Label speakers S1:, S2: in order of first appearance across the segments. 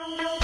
S1: Thank you.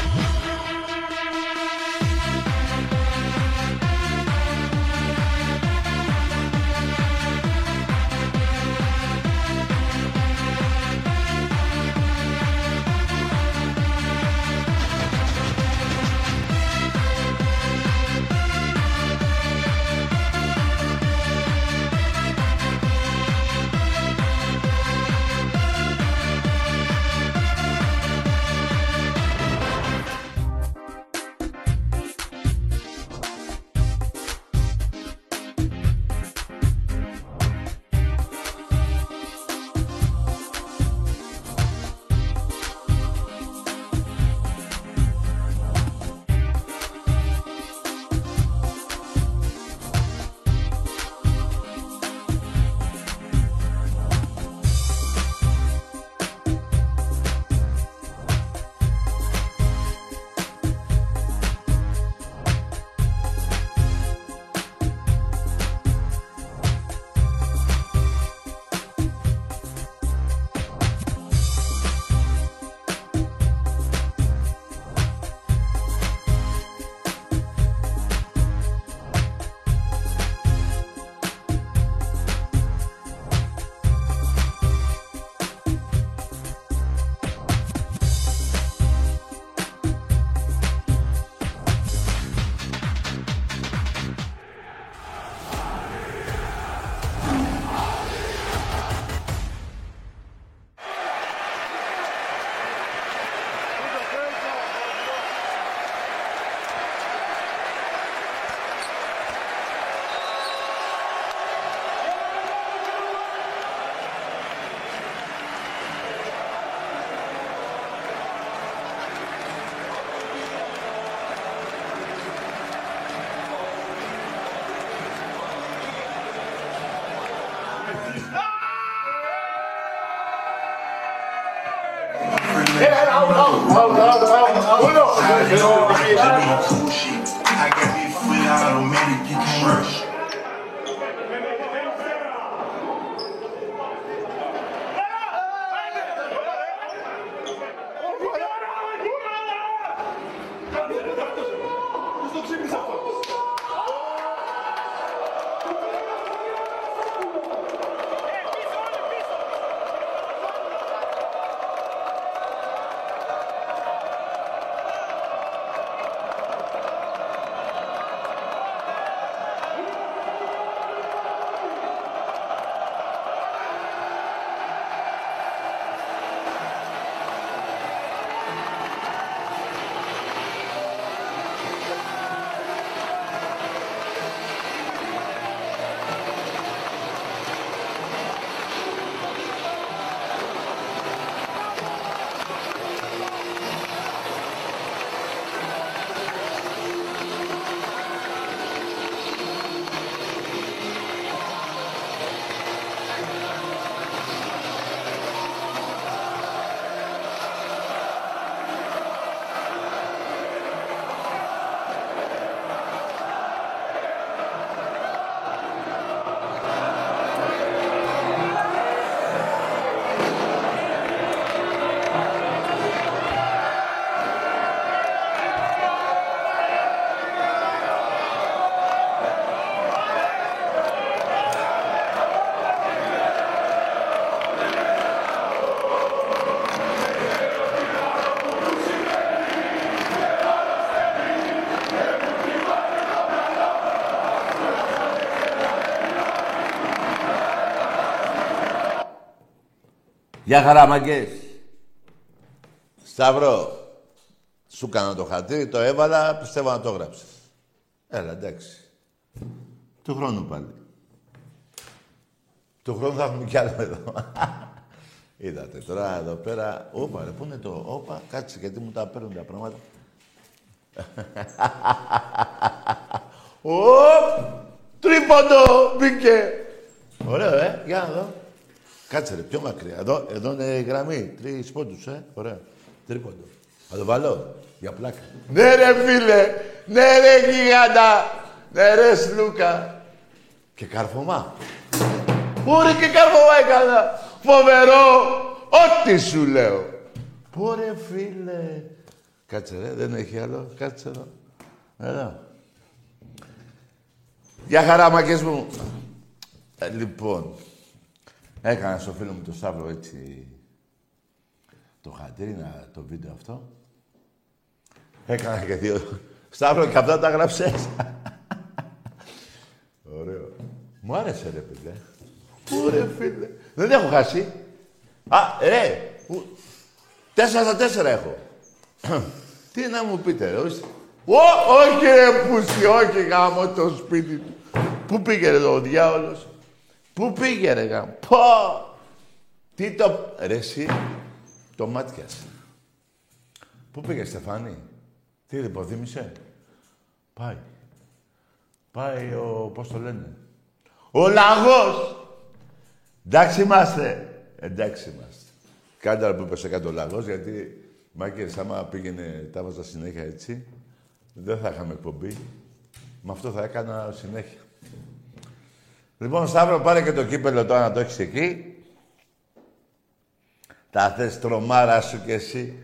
S2: Γεια χαρά, μαγκές. Σταυρό, σου κάνα το χατήρι, το έβαλα, πιστεύω να το έγραψες. Έλα, εντάξει. Του χρόνου πάλι. Του χρόνου θα έχουμε κι άλλο εδώ. Είδατε τώρα εδώ πέρα. Όπα, ρε, πού είναι το. Όπα, κάτσε γιατί μου τα παίρνουν τα πράγματα. Οπ! Τρίποντο! Μπήκε! Ωραίο, ε! Για να δω. Κάτσε ρε, πιο μακριά. Εδώ, εδώ είναι η γραμμή. Τρεις πόντους, ε. Ωραία. Τρίποντο. Θα το βάλω. Για πλάκα. Ναι, ρε φίλε. Ναι, ρε γιγάντα. Ναι, ρε Σλούκα. Και καρφωμά. Πού ρε και καρφωμά έκανα. Φοβερό. Ό,τι σου λέω. Πού ρε φίλε. Κάτσε ρε, δεν έχει άλλο. Κάτσε εδώ. Εδώ. Γεια χαρά, μάκες μου. Ε, λοιπόν, έκανα στο φίλο μου το Σταύρο έτσι το χατήρι, το βίντεο αυτό. Έκανα και δύο. Σταύρο και αυτά τα γράψες. Ωραίο. Μου άρεσε ρε φίλε. Πού ρε φίλε. Δεν έχω χάσει. Α, ρε. Τέσσερα στα τέσσερα έχω. Τι να μου πείτε, ρε. Ω, όχι ρε πούσι, όχι γάμο το σπίτι του. Πού πήγε ρε ο διάολος; Πού πήγε ρε γάμο; Πω. Τι το... Ρε εσύ, το μάτιασε. Πού πήγε Στεφάνη; Τι υποδήμησε. Πάει. Πάει ο... Πώς το λένε; Ο λαγός. Εντάξει είμαστε. Εντάξει είμαστε. Κάντε που είπες σε κάτω λαγός, γιατί Μάκερ, άμα πήγαινε, τα βάζα συνέχεια έτσι, δεν θα είχαμε εκπομπή. Με αυτό θα έκανα συνέχεια. Λοιπόν, Σταύρο, πάρε και το κύπελο τώρα να το έχεις εκεί. Τα θες τρομάρα σου κι εσύ.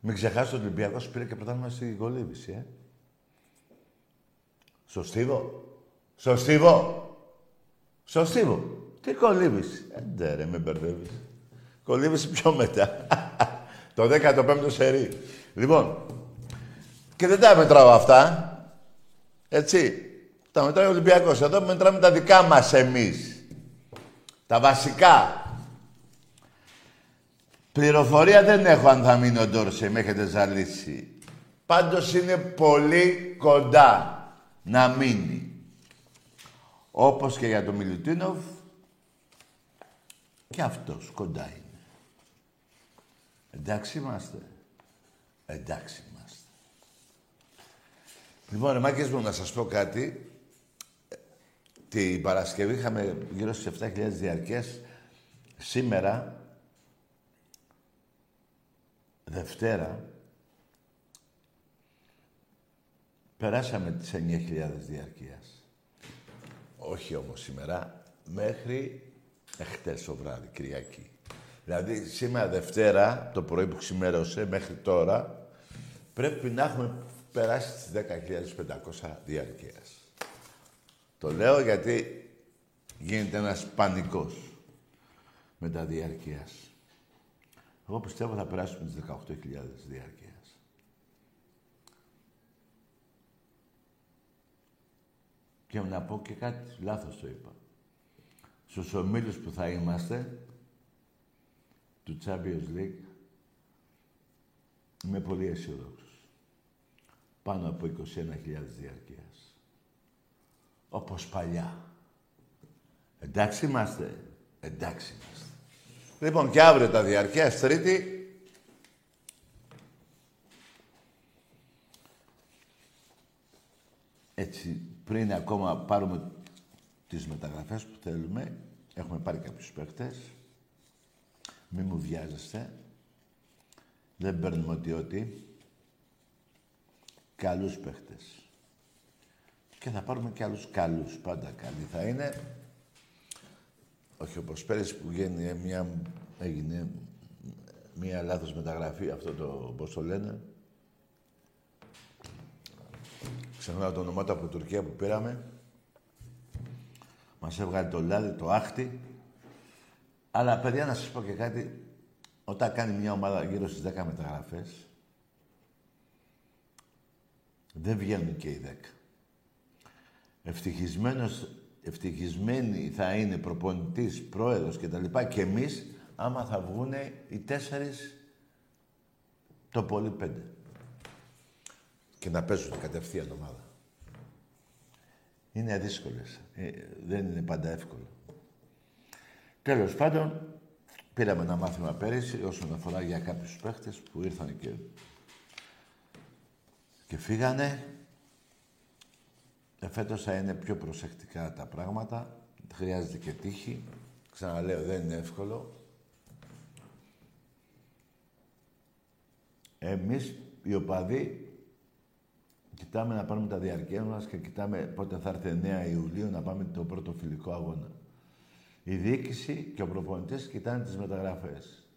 S2: Μην ξεχάσεις ότι ο Ολυμπιακός πήρε και πρωτάθλημα στη Γολίβηση, ε. Στο Στίβο. Στο Στίβο. Στο Στίβο. Τι κολύβεις. Ε, ρε, με μπερδεύεις. Κολύβεις πιο μετά. το 15ο σερί. Λοιπόν, και δεν τα μετράω αυτά. Έτσι. Τα μετράει ο Ολυμπιακός. Εδώ μετράμε τα δικά μας εμείς. Τα βασικά. Πληροφορία δεν έχω αν θα μείνει ο Ντόρσε, με έχετε ζαλίσει. Πάντως είναι πολύ κοντά να μείνει. Όπως και για τον Μιλουτίνοφ, και αυτός κοντά είναι. Εντάξει είμαστε. Εντάξει είμαστε. Λοιπόν, ρε μάκες μου, να σας πω κάτι. Την Παρασκευή είχαμε γύρω στις 7.000 διαρκές. Σήμερα, Δευτέρα, περάσαμε τις 9.000 διαρκείας. Όχι όμως σήμερα, μέχρι εχθές το βράδυ, Κυριακή. Δηλαδή, σήμερα Δευτέρα, το πρωί που ξημέρωσε, μέχρι τώρα, πρέπει να έχουμε περάσει τις 10.500 διαρκείας. Το λέω γιατί γίνεται ένας πανικός με τα διαρκείας. Εγώ πιστεύω θα περάσουμε τις 18.000 διαρκείας. Και να πω και κάτι, λάθος το είπα. Στους ομίλους που θα είμαστε, του Champions League, είμαι πολύ αισιόδοξος. Πάνω από 21.000 διαρκείας. Όπως παλιά. Εντάξει είμαστε. Εντάξει είμαστε. Λοιπόν, και αύριο τα διαρκείας, Τρίτη, έτσι, πριν ακόμα πάρουμε τις μεταγραφές που θέλουμε, έχουμε πάρει κάποιους παίχτες, μη μου βιάζεστε. Δεν παίρνουμε ότι ό,τι. Καλούς παίχτες. Και θα πάρουμε και άλλους καλούς. Πάντα καλοί θα είναι. Όχι όπως πέρυσι που γίνει μια, έγινε μια λάθος μεταγραφή, αυτό το, πώς το λένε. Ξεχνάω το ονομάτα από Τουρκία που πήραμε. Μας έβγαλε το λάδι, το άχτη. Αλλά παιδιά να σας πω και κάτι. Όταν κάνει μια ομάδα γύρω στις 10 μεταγραφές, δεν βγαίνουν και οι 10. Ευτυχισμένος, ευτυχισμένοι θα είναι προπονητής, πρόεδρος κτλ. Και, και εμείς, άμα θα βγουν οι τέσσερις, το πολύ πέντε. Και να παίζουν κατευθείαν ομάδα. Είναι δύσκολες. Ε, δεν είναι πάντα εύκολο. Τέλος πάντων, πήραμε ένα μάθημα πέρυσι όσον αφορά για κάποιους παίχτες που ήρθαν και, και φύγανε. Εφέτος θα είναι πιο προσεκτικά τα πράγματα. Χρειάζεται και τύχη. Ξαναλέω, δεν είναι εύκολο. Εμείς, οι οπαδοί, κοιτάμε να πάρουμε τα διαρκεία μας και κοιτάμε πότε θα έρθει 9 Ιουλίου να πάμε το πρώτο φιλικό αγώνα. Η διοίκηση και ο προπονητής κοιτάνε τις μεταγραφές.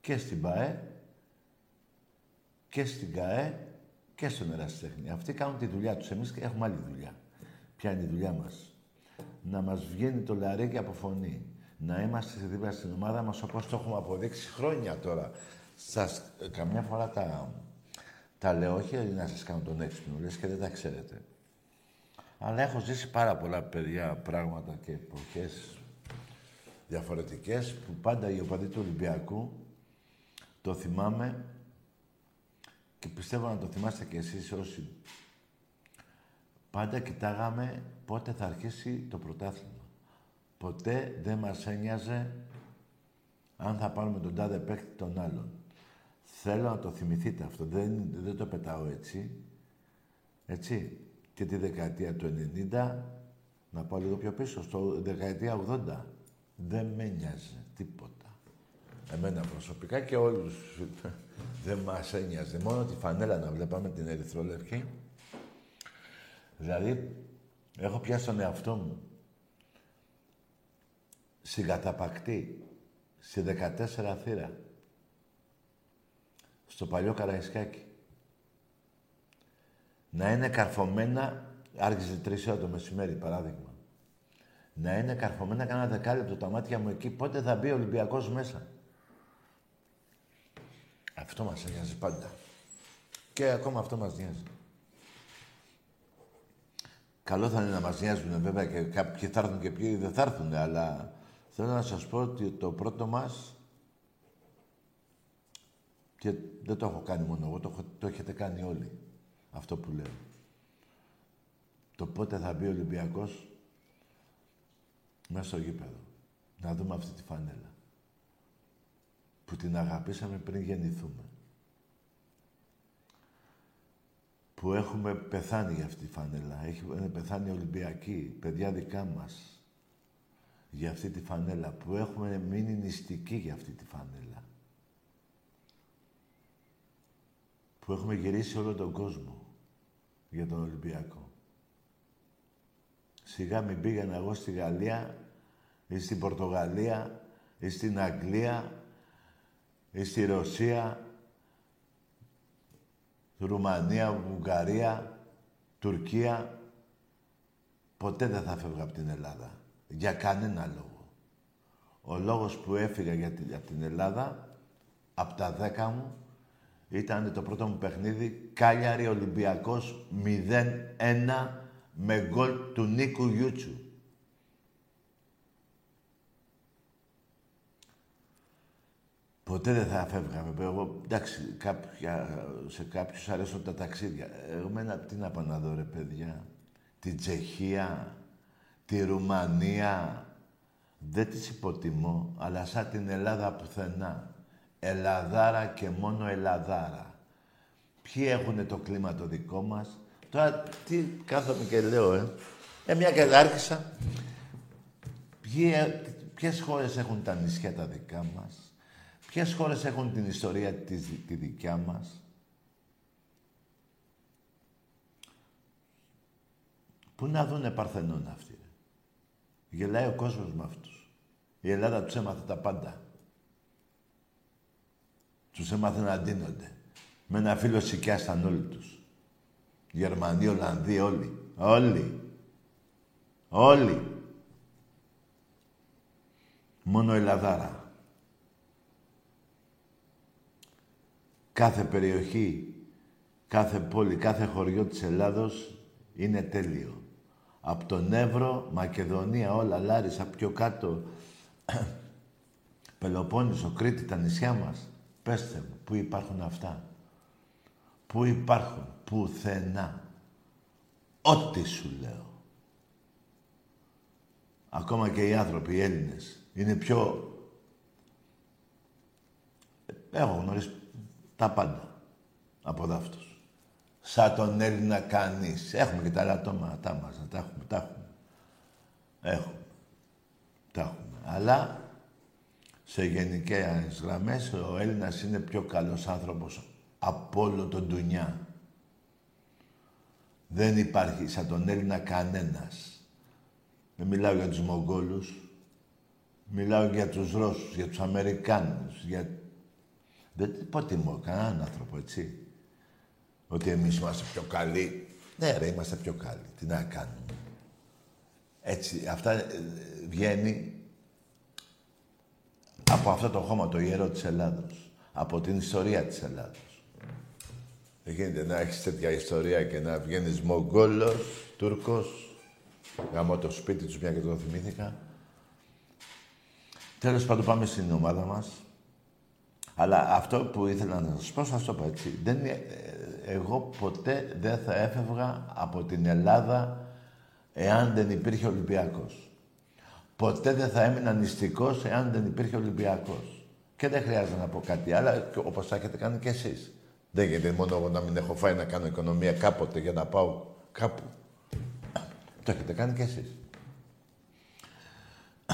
S2: και στην ΠΑΕ και στην ΚΑΕ και στον ερασιτέχνη. Αυτοί κάνουν τη δουλειά τους. Εμείς έχουμε άλλη δουλειά. Ποια είναι η δουλειά μας; Να μας βγαίνει το λαρίκι από φωνή. Να είμαστε δίπλα στην ομάδα μας όπως το έχουμε αποδείξει χρόνια τώρα. Σας, καμιά φορά τα, τα λέω, όχι να σας κάνω τον έξυπνο, λες και δεν τα ξέρετε. Αλλά έχω ζήσει πάρα πολλά παιδιά, πράγματα και εποχές διαφορετικές που πάντα οι οπαδοί του Ολυμπιακού το θυμάμαι και πιστεύω να το θυμάστε κι εσείς όσοι πάντα κοιτάγαμε πότε θα αρχίσει το πρωτάθλημα. Ποτέ δεν μας ένοιαζε αν θα πάρουμε τον τάδε παίκτη τον άλλον. Θέλω να το θυμηθείτε αυτό. Δεν, δεν το πετάω έτσι. Έτσι. Και τη δεκαετία του 90, να πάω λίγο πιο πίσω, στο δεκαετία 80. Δεν με νοιάζει τίποτα. Εμένα προσωπικά και όλους δεν μας ένοιαζε. Μόνο τη φανέλα να βλέπαμε την ερυθρόλευκη. Δηλαδή, έχω πιάσει τον εαυτό μου συγκαταπακτή σε 14 θύρα στο παλιό Καραϊσκάκι. Να είναι καρφωμένα, άρχισε τρεις ώρα το μεσημέρι, παράδειγμα. Να είναι καρφωμένα κάνα δεκάλεπτο τα μάτια μου εκεί, πότε θα μπει ο Ολυμπιακός μέσα. Αυτό μας νοιάζει πάντα. Και ακόμα αυτό μας νοιάζει. Καλό θα είναι να μας νοιάζουν βέβαια και κάποιοι θα έρθουν και ποιοι δεν θα έρθουν, αλλά θέλω να σας πω ότι το πρώτο μας και δεν το έχω κάνει μόνο εγώ, το, το έχετε κάνει όλοι. Αυτό που λέω. Το πότε θα μπει ο Ολυμπιακός μέσα στο γήπεδο. Να δούμε αυτή τη φανέλα. Που την αγαπήσαμε πριν γεννηθούμε. Που έχουμε πεθάνει για αυτή τη φανέλα. Έχουν πεθάνει Ολυμπιακοί, παιδιά δικά μας. Για αυτή τη φανέλα. Που έχουμε μείνει νηστικοί για αυτή τη φανέλα. που έχουμε γυρίσει όλο τον κόσμο για τον Ολυμπιακό. Σιγά μην πήγαινα εγώ στη Γαλλία ή στην Πορτογαλία ή στην Αγγλία ή στη Ρωσία, Ρουμανία, Βουλγαρία, Τουρκία. Ποτέ δεν θα φεύγα από την Ελλάδα. Για κανένα λόγο. Ο λόγος που έφυγα για την, από την Ελλάδα, από τα δέκα μου, ήταν το πρώτο μου παιχνίδι, Κάλιαρη Ολυμπιακός 0-1 με γκολ του Νίκου Γιούτσου. Ποτέ δεν θα φεύγαμε. Εγώ, εντάξει, κάποια, σε κάποιους αρέσουν τα ταξίδια. Εγώ μένα, τι να πάω να δω, ρε παιδιά. Την Τσεχία, τη Ρουμανία. Δεν τις υποτιμώ, αλλά σαν την Ελλάδα πουθενά. Ελαδάρα και μόνο Ελαδάρα. Ποιοι έχουν το κλίμα το δικό μας; Τώρα τι κάθομαι και λέω, ε. Ε, μια και άρχισα. Ε, ποιες χώρες έχουν τα νησιά τα δικά μας; Ποιες χώρες έχουν την ιστορία της, τη δικιά μας; Πού να δούνε Παρθενών αυτοί. Γελάει ο κόσμος με αυτούς. Η Ελλάδα τους έμαθε τα πάντα. Τους έμαθε να ντύνονται. Με ένα φίλο σικιάσταν όλοι τους. Γερμανοί, Ολλανδοί, όλοι. Όλοι. Όλοι. Μόνο Ελλαδάρα. Κάθε περιοχή, κάθε πόλη, κάθε χωριό της Ελλάδος είναι τέλειο. Από τον Εύρο, Μακεδονία, όλα, Λάρισα, πιο κάτω, Πελοπόννησο, Κρήτη, τα νησιά μας. Πέστε μου, πού υπάρχουν αυτά; Πού υπάρχουν, πουθενά; Ό,τι σου λέω. Ακόμα και οι άνθρωποι, οι Έλληνες, είναι πιο... Έχω γνωρίσει τα πάντα από δάφτους. Σαν τον Έλληνα κανείς. Έχουμε και τα άλλα ατόματα μας, τα έχουμε, τα έχουμε. Έχουμε. Τα έχουμε. Αλλά σε γενικές γραμμές, ο Έλληνας είναι πιο καλός άνθρωπος από όλο τον Ντουνιά. Δεν υπάρχει σαν τον Έλληνα κανένας. Δεν μιλάω για τους Μογγόλους. Μιλάω για τους Ρώσους, για τους Αμερικάνους, για Δεν υποτιμώ κανέναν άνθρωπο, έτσι. Ότι εμείς είμαστε πιο καλοί. Ναι, ρε, είμαστε πιο καλοί. Τι να κάνουμε. Έτσι, αυτά ε, βγαίνει από αυτό το χώμα, το ιερό της Ελλάδος. Από την ιστορία της Ελλάδος. Δεν γίνεται να έχεις τέτοια ιστορία και να βγαίνεις Μογγόλος, Τούρκος. Γαμώ το σπίτι τους, μια και το θυμήθηκα. Τέλος πάντων πάμε στην ομάδα μας. Αλλά αυτό που ήθελα να σας πω, σας το πω έτσι. Δεν, ε, εγώ ποτέ δεν θα έφευγα από την Ελλάδα εάν δεν υπήρχε Ολυμπιακός. Ποτέ δεν θα έμεινα νηστικός εάν δεν υπήρχε Ολυμπιακός. Και δεν χρειάζεται να πω κάτι άλλο, όπως θα έχετε κάνει κι εσείς. Δεν γίνεται μόνο εγώ να μην έχω φάει να κάνω οικονομία κάποτε για να πάω κάπου. Το έχετε κάνει κι εσείς.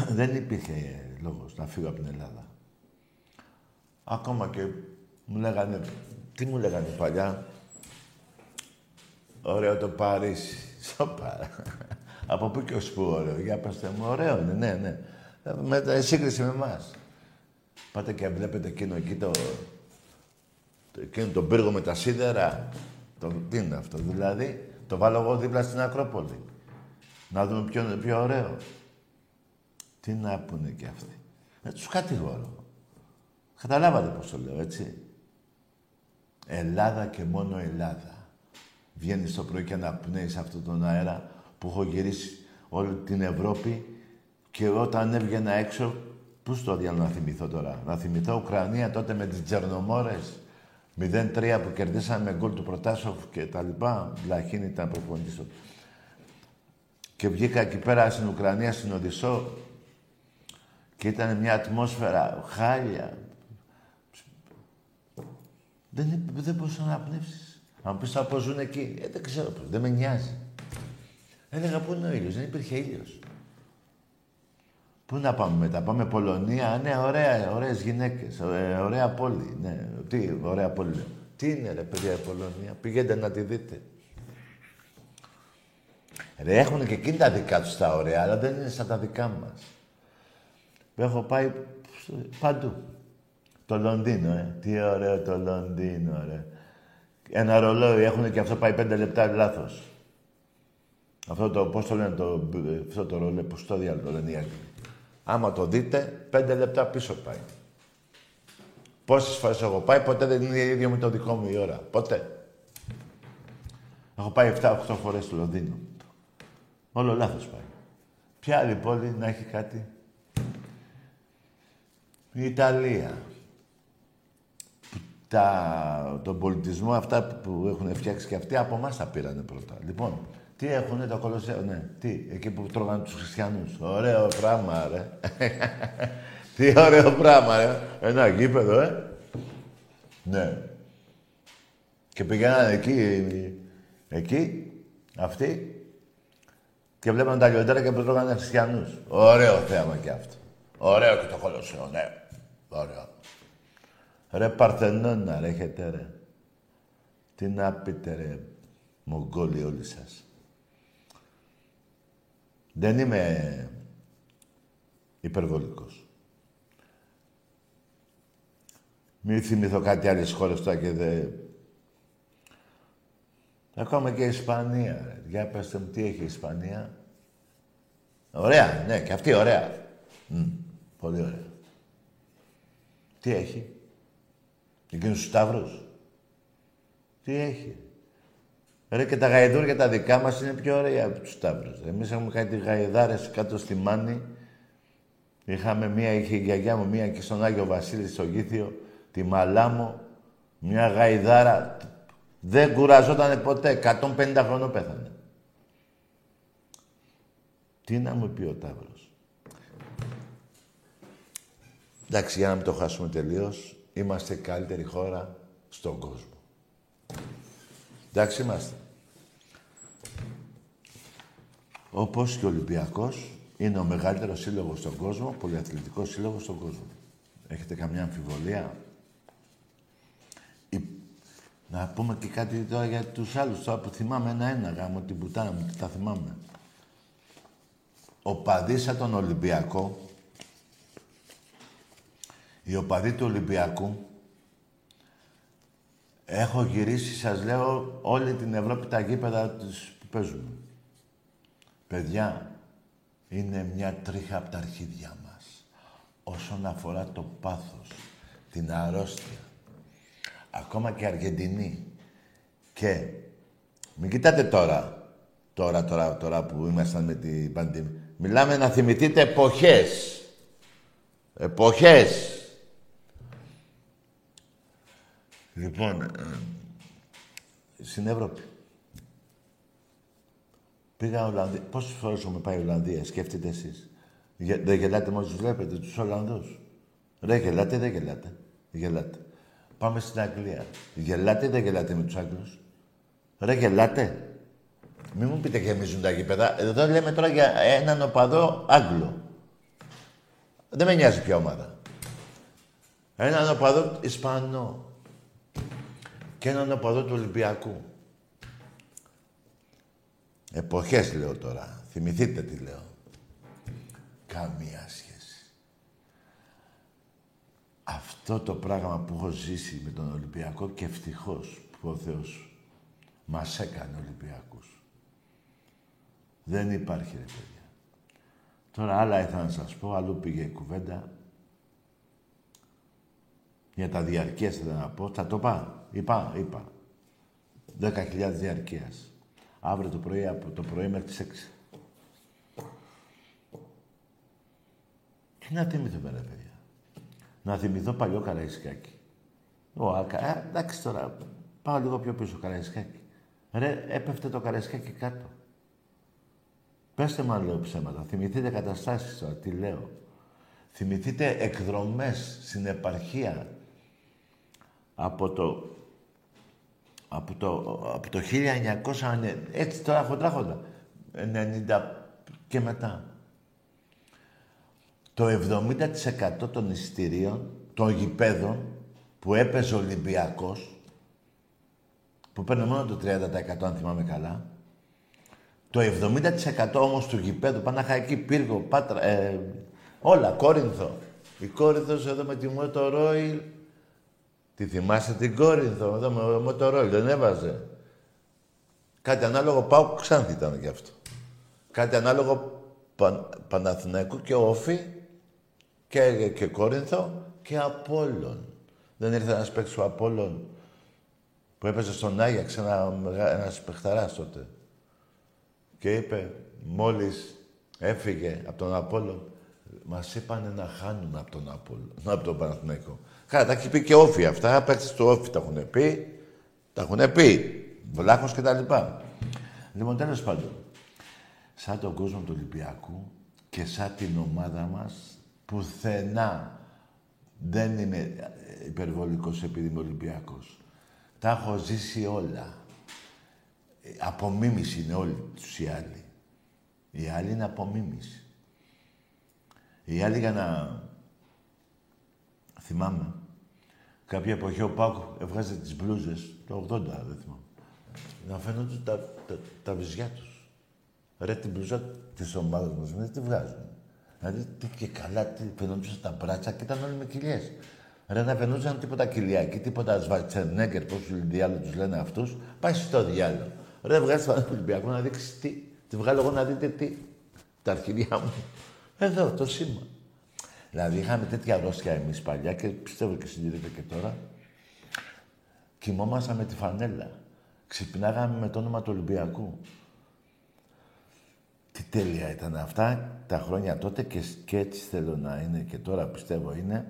S2: δεν υπήρχε λόγος να φύγω από την Ελλάδα. Ακόμα και μου λέγανε, τι μου λέγανε παλιά, ωραίο το Παρίσι. Σοπα. Από πού και ως πού ωραίο. Για πέστε μου, ωραίο είναι, ναι, ναι. Με σύγκριση με εμάς. Πάτε και βλέπετε εκείνο εκεί το, το, εκείνο τον πύργο με τα σίδερα. Το, τι είναι αυτό, δηλαδή; Το βάλω εγώ δίπλα στην Ακρόπολη. Να δούμε ποιο είναι πιο ωραίο. Τι να πούνε κι αυτοί. Να τους κατηγορώ. Καταλάβατε πώς το λέω, έτσι. Ελλάδα και μόνο Ελλάδα. Βγαίνεις το πρωί και αναπνέεις αυτόν τον αέρα που έχω γυρίσει όλη την Ευρώπη και όταν έβγαινα έξω, πού στο διάλογο να θυμηθώ τώρα. Να θυμηθώ Ουκρανία τότε με τις Τζερνομόρες. 0-3 που κερδίσαμε με γκολ του Προτάσοφ και τα λοιπά. Βλαχίν ήταν προπονητής. Και βγήκα εκεί πέρα στην Ουκρανία, στην Οδυσσό και ήταν μια ατμόσφαιρα χάλια. Δεν, δεν μπορούσα να πνεύσεις. Αν πεις θα ζουν εκεί, ε, δεν ξέρω πώς, δεν με νοιάζει. Έλεγα πού είναι ο ήλιος, δεν υπήρχε ήλιος. Πού να πάμε μετά, πάμε Πολωνία, ναι, ωραία, ωραίες γυναίκες, ε, ωραία πόλη, ναι, τι, ωραία πόλη. Τι είναι ρε παιδιά η Πολωνία, πηγαίνετε να τη δείτε. Ρε, έχουν και εκείνοι τα δικά τους τα ωραία, αλλά δεν είναι σαν τα δικά μας. Έχω πάει παντού. Το Λονδίνο, ε. Τι ωραίο το Λονδίνο, ρε. Ένα ρολόι, έχουν και αυτό πάει πέντε λεπτά λάθος. Αυτό το, πώς το λένε, το, αυτό το ρολόι, πώς το διάλογο λένε οι Άγγλοι. Άμα το δείτε, πέντε λεπτά πίσω πάει. Πόσες φορές έχω πάει, ποτέ δεν είναι ίδιο με το δικό μου η ώρα. Ποτέ. Έχω πάει 7-8 φορές στο Λονδίνο. Όλο λάθος πάει. Ποια άλλη πόλη να έχει κάτι; Η Ιταλία. Τα, τον πολιτισμό, αυτά που έχουν φτιάξει και αυτοί, από εμάς τα πήρανε πρώτα. Λοιπόν, τι έχουνε το Κολοσσέο, ναι. Τι, εκεί που τρώγανε τους χριστιανούς. Ωραίο πράγμα, ρε. τι ωραίο πράγμα, ρε. Ένα γήπεδο, ε. Ναι. Και πηγαίνανε εκεί, εκεί, αυτοί, και βλέπανε τα λιοντέρα και που τρώγανε χριστιανούς. Ωραίο θέαμα κι αυτό. Ωραίο και το Κολοσσέο, ναι. Ωραίο. Ρε Παρθενώνα, ρε έχετε ρε. Τι να πείτε ρε, Μογγόλοι όλοι σας. Δεν είμαι υπερβολικός. Μην θυμηθώ κάτι άλλες χώρες τώρα και δε... Ακόμα και η Ισπανία, ρε. Για πέστε μου, τι έχει η Ισπανία. Ωραία, ναι, και αυτή ωραία. πολύ ωραία. Τι έχει; Εκείνους τους Σταύρους. Τι έχει; Ρε και τα γαϊδούρια τα δικά μας είναι πιο ωραία από τους Σταύρους. Εμείς έχουμε κάτι γαϊδάρες κάτω στη Μάνη. Είχαμε μία, είχε η γιαγιά μου, μία και στον Άγιο Βασίλη στο Γήθιο, τη Μαλάμο, μια γαϊδάρα. Δεν κουραζόταν ποτέ. 150 χρονών πέθανε. Τι να μου πει ο Ταύρος. Εντάξει, για να μην το χάσουμε τελείως, είμαστε η καλύτερη χώρα στον κόσμο. Εντάξει είμαστε. Όπως και ο Ολυμπιακός είναι ο μεγαλύτερος σύλλογος στον κόσμο, πολυαθλητικός σύλλογος στον κόσμο. Έχετε καμιά αμφιβολία; Να πούμε και κάτι τώρα για τους άλλους, τώρα που θυμάμαι ένα-ένα, γάμο την πουτάνα μου, τα θυμάμαι. Ο παδίσα τον Ολυμπιακό οι οπαδοί του Ολυμπιακού Έχω γυρίσει, σας λέω, όλη την Ευρώπη τα γήπεδα τους που παίζουμε. Παιδιά, είναι μια τρίχα από τα αρχίδια μας. Όσον αφορά το πάθος, την αρρώστια. Ακόμα και Αργεντινή. Και μην κοιτάτε τώρα, τώρα, τώρα, τώρα που ήμασταν με την πανδημία. Μιλάμε να θυμηθείτε εποχές. Εποχές. Λοιπόν, ε, στην Ευρώπη. Πήγα Ολλανδία. Πόσες φορές έχουμε πάει Ολλανδία, σκέφτείτε εσείς; Δεν γελάτε μόλις τους βλέπετε, τους Ολλανδούς. Ρε γελάτε, δεν γελάτε. Γελάτε. Πάμε στην Αγγλία. Γελάτε, δεν γελάτε με τους Άγγλους. Ρε γελάτε. Μην μου πείτε γεμίζουν τα γήπεδα. Εδώ λέμε τώρα για έναν οπαδό Άγγλο. Δεν με νοιάζει ποια ομάδα. Έναν οπαδό Ισπανό. Και έναν οπαδό του Ολυμπιακού. Εποχές λέω τώρα. Θυμηθείτε τι λέω. Καμία σχέση. Αυτό το πράγμα που έχω ζήσει με τον Ολυμπιακό και ευτυχώς που ο Θεός μας έκανε Ολυμπιακούς. Δεν υπάρχει ρε παιδιά. Τώρα άλλα ήθελα να σας πω, αλλού πήγε η κουβέντα. Για τα διαρκείας θέλω να πω. Θα το πάω. Είπα, είπα. 10.000 διαρκείας. Αύριο το πρωί, από το πρωί μέχρι τις 6. Τι να θυμηθώ, ρε παιδιά. Να θυμηθώ παλιό Καραϊσκάκι. Ο Άκα, ε, εντάξει τώρα, πάω λίγο πιο πίσω Καραϊσκάκι. Ρε, έπεφτε το Καραϊσκάκι κάτω. Πέστε μου αν λέω ψέματα. Θυμηθείτε καταστάσεις τώρα, τι λέω. Θυμηθείτε εκδρομές στην επαρχία από το από το, από το 1900, έτσι τώρα χοντρά χοντρά, 90 και μετά. Το 70% των εισιτηρίων, των γηπέδων που έπαιζε ο Ολυμπιακός, που παίρνει μόνο το 30% αν θυμάμαι καλά, το 70% όμως του γηπέδου, Παναχαϊκή, Πύργο, Πάτρα, ε, όλα, Κόρινθο. Η Κόρινθος εδώ με τη Μότο Ρόιλ, Τη θυμάστε την Κόρινθο, εδώ με, με το ρόλο, δεν έβαζε. Κάτι ανάλογο πάω Ξάνθη ήταν γι' αυτό. Κάτι ανάλογο Πα, Παναθηναϊκού και Όφη και, και Κόρινθο και Απόλλων. Δεν ήρθε ένας παίκτης ο Απόλλων που έπαιζε στον Άγιαξ ένα, ένας παιχταράς τότε. Και είπε, μόλις έφυγε από τον Απόλλων, μας είπανε να χάνουμε από τον Απόλλων, από τον Παναθηναϊκό. Καλά, τα έχει πει και όφη αυτά. Παίξει του όφη τα έχουν πει. Τα έχουν πει. Βλάχος και τα λοιπά. Λοιπόν, τέλος πάντων. Σαν τον κόσμο του Ολυμπιακού και σαν την ομάδα μας, πουθενά δεν είμαι υπερβολικός επειδή είμαι Ολυμπιακός. Τα έχω ζήσει όλα. Απομίμηση είναι όλοι τους οι άλλοι. Οι άλλοι είναι απομίμηση. Οι άλλοι για να Θυμάμαι. Κάποια εποχή ο Πάκου έβγαζε τις μπλούζες, το 80 δεν θυμάμαι. Να φαίνονται τα, τα, τα βυζιά τους. Ρε την μπλούζα της ομάδας μας, δεν τη βγάζουν. Δηλαδή τι και καλά, τι φαινόντουσαν τα μπράτσα και ήταν όλοι με κοιλιές. Ρε να φαινόντουσαν τίποτα κοιλιακοί, τίποτα σβατσενέκερ, πώς διάλογο τους λένε αυτούς, πάει στο διάλογο. Ρε βγάζει τον Ολυμπιακό να δείξει τι. Τη βγάλω εγώ να δείτε τι. Τα αρχιδιά μου. Εδώ, το σήμα. Δηλαδή είχαμε τέτοια αρρώστια εμείς παλιά και πιστεύω και συντηρείται και τώρα. Κοιμόμασταν με τη φανέλα. Ξυπνάγαμε με το όνομα του Ολυμπιακού. Τι τέλεια ήταν αυτά τα χρόνια τότε και, και έτσι θέλω να είναι και τώρα πιστεύω είναι.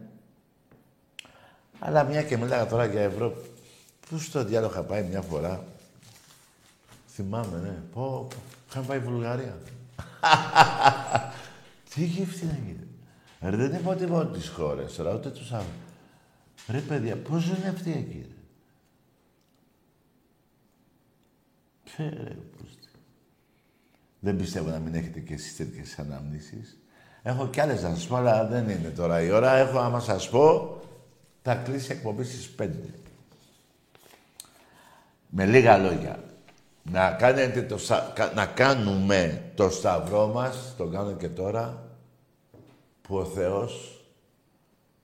S2: Αλλά μια και μιλάγα τώρα για Ευρώπη. Πού στο διάλογο είχα πάει μια φορά. Θυμάμαι, ναι. Πω, πω. Είχαμε πάει Βουλγαρία. Τι γύφτη να γίνει; Ρε, δεν είπα ότι μόνο τις χώρες, ρε, ούτε τους άλλους. Ρε, παιδιά, πώς ζουν αυτοί εκεί, ρε; Φε, ρε, Δεν πιστεύω να μην έχετε και εσείς τέτοιες αναμνήσεις. Έχω κι άλλες να σας πω, αλλά δεν είναι τώρα η ώρα. Έχω, άμα σας πω, θα κλείσει εκπομπή στις 5. Με λίγα λόγια. Να, κάνετε το, να κάνουμε το σταυρό μας, το κάνω και τώρα, που ο Θεός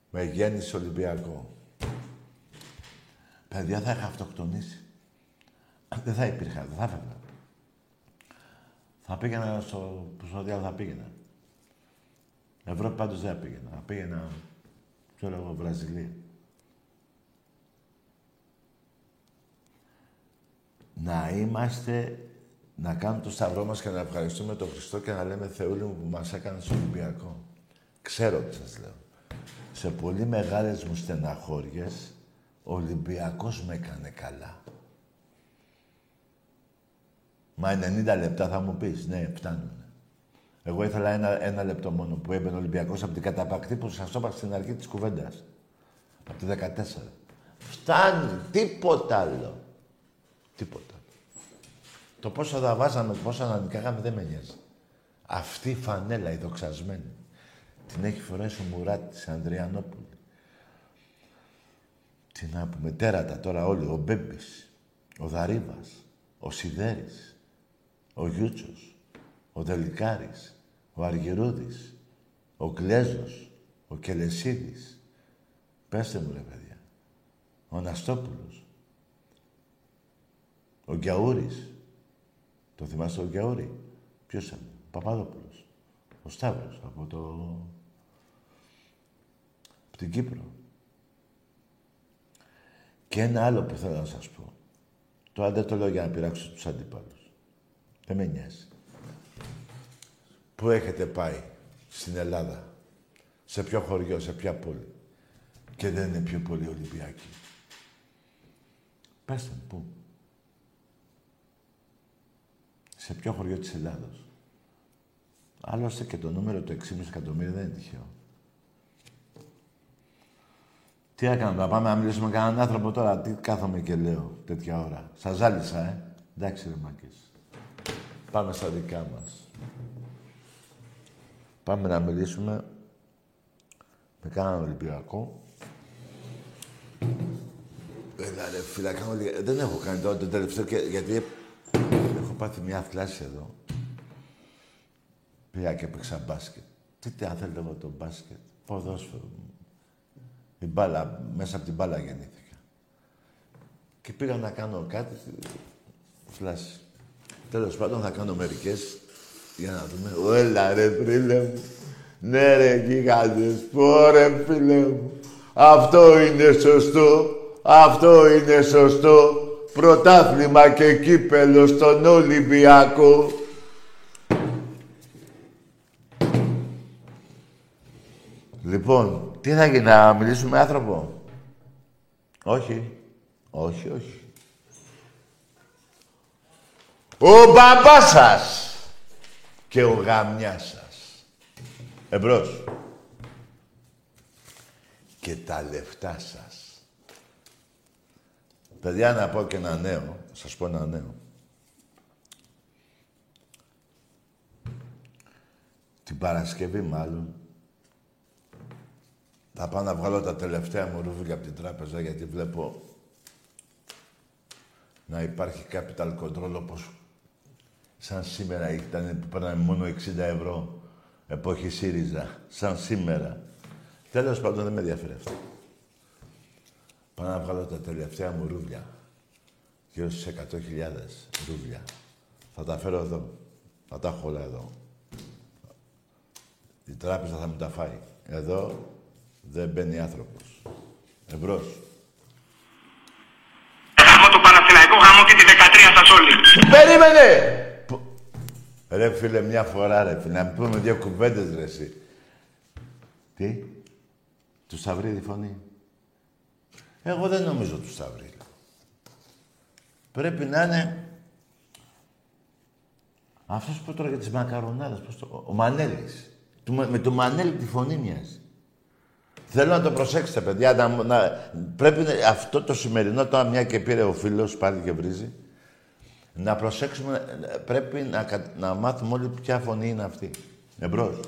S2: με γέννησε Ολυμπιακό. Παιδιά θα είχα αυτοκτονήσει. Δεν θα υπήρχα, δεν θα έφευγα. Θα πήγαινα στο... στο διάλογο θα πήγαινα. Ευρώπη πάντως δεν θα πήγαινα. Θα πήγαινα, ξέρω εγώ, Βραζιλία. Να είμαστε, να κάνουμε το σταυρό μας και να ευχαριστούμε τον Χριστό και να λέμε Θεούλη μου που μας έκανες στο Ολυμπιακό. Ξέρω τι σας λέω. Σε πολύ μεγάλες μου στεναχώριες, ο Ολυμπιακός με έκανε καλά. Μα 90 λεπτά θα μου πεις, ναι, φτάνουν. Εγώ ήθελα ένα, ένα λεπτό μόνο που έμπαινε ο Ολυμπιακός από την καταπακτή που σας το είπα στην αρχή της κουβέντας. Από το 14. Φτάνει, τίποτα άλλο. Τίποτα. Το πόσο θα βάζαμε, πόσο να νικάγαμε δεν με νοιάζει. Αυτή η φανέλα, η δοξασμένη, την έχει φορέσει ο Μουράτη της Ανδριανόπουλη. Τι να πούμε, τέρατα τώρα όλοι, ο Μπέμπης, ο Δαρίβας, ο Σιδέρης, ο Γιούτσος, ο Δελικάρης, ο Αργυρούδης, ο Κλέζος, ο Κελεσίδης. Πέστε μου ρε παιδιά. Ο Αναστόπουλος. Ο Γκιαούρης. Το θυμάστε ο Γκιαούρη. Ποιος ήταν; Ο Παπαδόπουλος. Ο Σταύρος από το... από την Κύπρο. Και ένα άλλο που θέλω να σας πω. Τώρα δεν το λέω για να πειράξω τους αντίπαλους. Δεν με νοιάζει. Πού έχετε πάει στην Ελλάδα; Σε ποιο χωριό, σε ποια πόλη; Και δεν είναι πιο πολύ Ολυμπιακή. Πέστε μου, πού; Σε ποιο χωριό της Ελλάδος. Άλλωστε και το νούμερο του 6,5 εκατομμύρια δεν είναι τυχαίο. Τι έκανα, να πάμε να μιλήσουμε με κανέναν άνθρωπο τώρα. Τι κάθομαι και λέω τέτοια ώρα. Σας ζάλισα, ε. Εντάξει, ρε μάκες. Πάμε στα δικά μας. Πάμε να μιλήσουμε με κανέναν Ολυμπιακό. Έλα ρε φίλα, κάνω λίγα... Δεν έχω κάνει τώρα το τελευταίο και... γιατί έχω πάθει μια θλάση εδώ. Πήγα και έπαιξα μπάσκετ. Τι τι αν θέλετε εγώ το μπάσκετ. Ποδόσφαιρο. Η μπάλα, μέσα από την μπάλα γεννήθηκα. Και πήγα να κάνω κάτι, φλάση. Τέλος πάντων θα κάνω μερικές για να δούμε. Έλα ρε φίλε μου. Ναι ρε γίγαντες, πω ρε φίλε μου. Αυτό είναι σωστό, αυτό είναι σωστό. Πρωτάθλημα και κύπελο στον Ολυμπιακό. Λοιπόν, τι θα γίνει, να μιλήσουμε με άνθρωπο; Όχι. Όχι, όχι. Ο μπαμπάς σας και ο γαμιάς σας. Εμπρός. Και τα λεφτά σας. Παιδιά, να πω και ένα νέο. Θα σας πω ένα νέο. Την Παρασκευή μάλλον θα πάω να βγάλω τα τελευταία μου ρούβλια από την τράπεζα γιατί βλέπω να υπάρχει capital control όπως σαν σήμερα ήταν που παίρναμε μόνο 60 ευρώ εποχή ΣΥΡΙΖΑ. Σαν σήμερα. Τέλος πάντων δεν με ενδιαφέρει αυτό. Πάω να βγάλω τα τελευταία μου ρούβλια. Γύρω στους 100.000 ρούβλια. Θα τα φέρω εδώ. Θα τα έχω όλα εδώ. Η τράπεζα θα μου τα φάει. Εδώ δεν μπαίνει άνθρωπος. Εμπρός.
S3: Γάμο το Παναθηναϊκό γάμο και τη 13 σας όλοι.
S2: Περίμενε! Ρε φίλε, μια φορά ρε φίλε, να πούμε δύο κουβέντες ρε εσύ. Τι; Του Σταυρίδη η φωνή. Εγώ δεν νομίζω τους Σταυρίδη. Πρέπει να είναι... Αυτός που τρώγε τις μακαρονάδες, πώς το... Ο Μανέλης. Του- Με το Μανέλη τη φωνή μοιάζει. Θέλω να το προσέξετε, παιδιά. Να, να- πρέπει να- αυτό το σημερινό, τώρα μια και πήρε ο φίλος πάλι και βρίζει, να προσέξουμε, πρέπει να, κα- να μάθουμε όλοι ποια φωνή είναι αυτή. Εμπρός.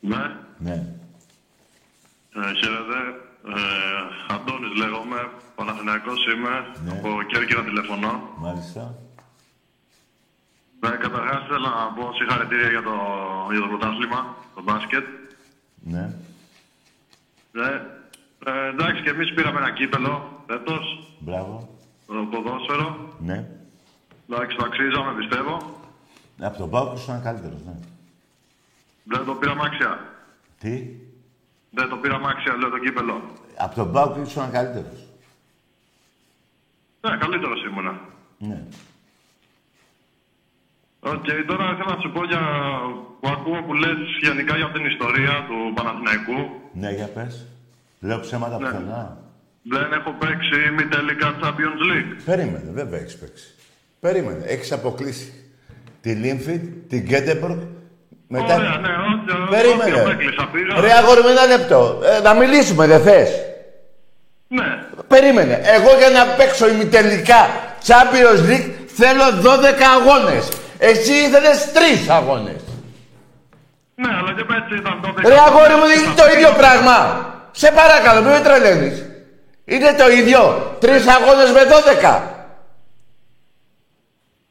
S3: Ναι,
S2: Ναι.
S3: ε, χαίρετε. Ε, Αντώνης λέγομαι, Παναθηναϊκός είμαι,
S2: Ναι.
S3: από Κέρκυρα τηλεφωνώ.
S2: Μάλιστα.
S3: Ε, καταρχάς θέλω να πω συγχαρητήρια για το, για το πρωτάθλημα, το μπάσκετ.
S2: Ναι.
S3: Ε, ε, εντάξει, και εμείς πήραμε ένα κύπελο φέτος,
S2: Μπράβο.
S3: το ποδόσφαιρο.
S2: Ναι.
S3: Εντάξει, το αξίζαμε, πιστεύω.
S2: Από τον Πάοκ ήσουν καλύτερος, ναι.
S3: Δεν το πήραμε άξια.
S2: Τι;
S3: Δεν το πήραμε άξια, λέω το κύπελλο.
S2: Από τον Πάοκ ήσουν καλύτερος.
S3: Ναι, καλύτερος ήμουνα.
S2: Ναι.
S3: Οκ, τώρα θέλω να σου πω για που ακούω που λες γενικά για την ιστορία του Παναθηναϊκού.
S2: Ναι, για πες. Λέω ψέματα
S3: Ναι.
S2: πουθενά.
S3: Δεν έχω παίξει ημιτελικά Champions League.
S2: Περίμενε, βέβαια έχεις παίξει. Περίμενε, έχεις αποκλείσει τη Λίμφιτ, την Γκέντεμπορκ, μετά...
S3: Ωραία, ναι, όχι,
S2: Περίμενε.
S3: όχι, απέκλεισα, πήγα.
S2: Ρε αγόρι μου, ένα λεπτό. Ε, να μιλήσουμε, δεν θες;
S3: Ναι,
S2: Περίμενε. Εγώ για να παίξω ημιτελικά Champions League θέλω 12 αγώνες. Εσύ ήθελες 3 αγώνες.
S3: ναι, αλλά και έτσι ήταν τότε.
S2: Ρε αγόρι μου, δεν είναι το ίδιο πράγμα. Σε παρακαλώ, μην με τρελαίνεις. Είναι το ίδιο. Τρεις αγώνες με 12.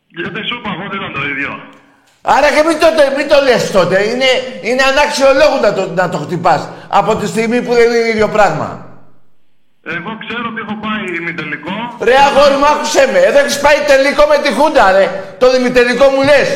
S3: Γιατί σου είπα εγώ ότι ήταν το ίδιο.
S2: Άρα και μην το, μην το λες τότε. Είναι, είναι ανάξιο λόγο να το, να το χτυπάς. Από τη στιγμή που δεν είναι ίδιο πράγμα.
S3: Εγώ ξέρω ότι έχω πάει ημιτελικό.
S2: Ρε αγόρι μου, άκουσέ με. Εδώ έχεις πάει τελικό με τη Χούντα, ρε. Το ημιτελικό μου λες.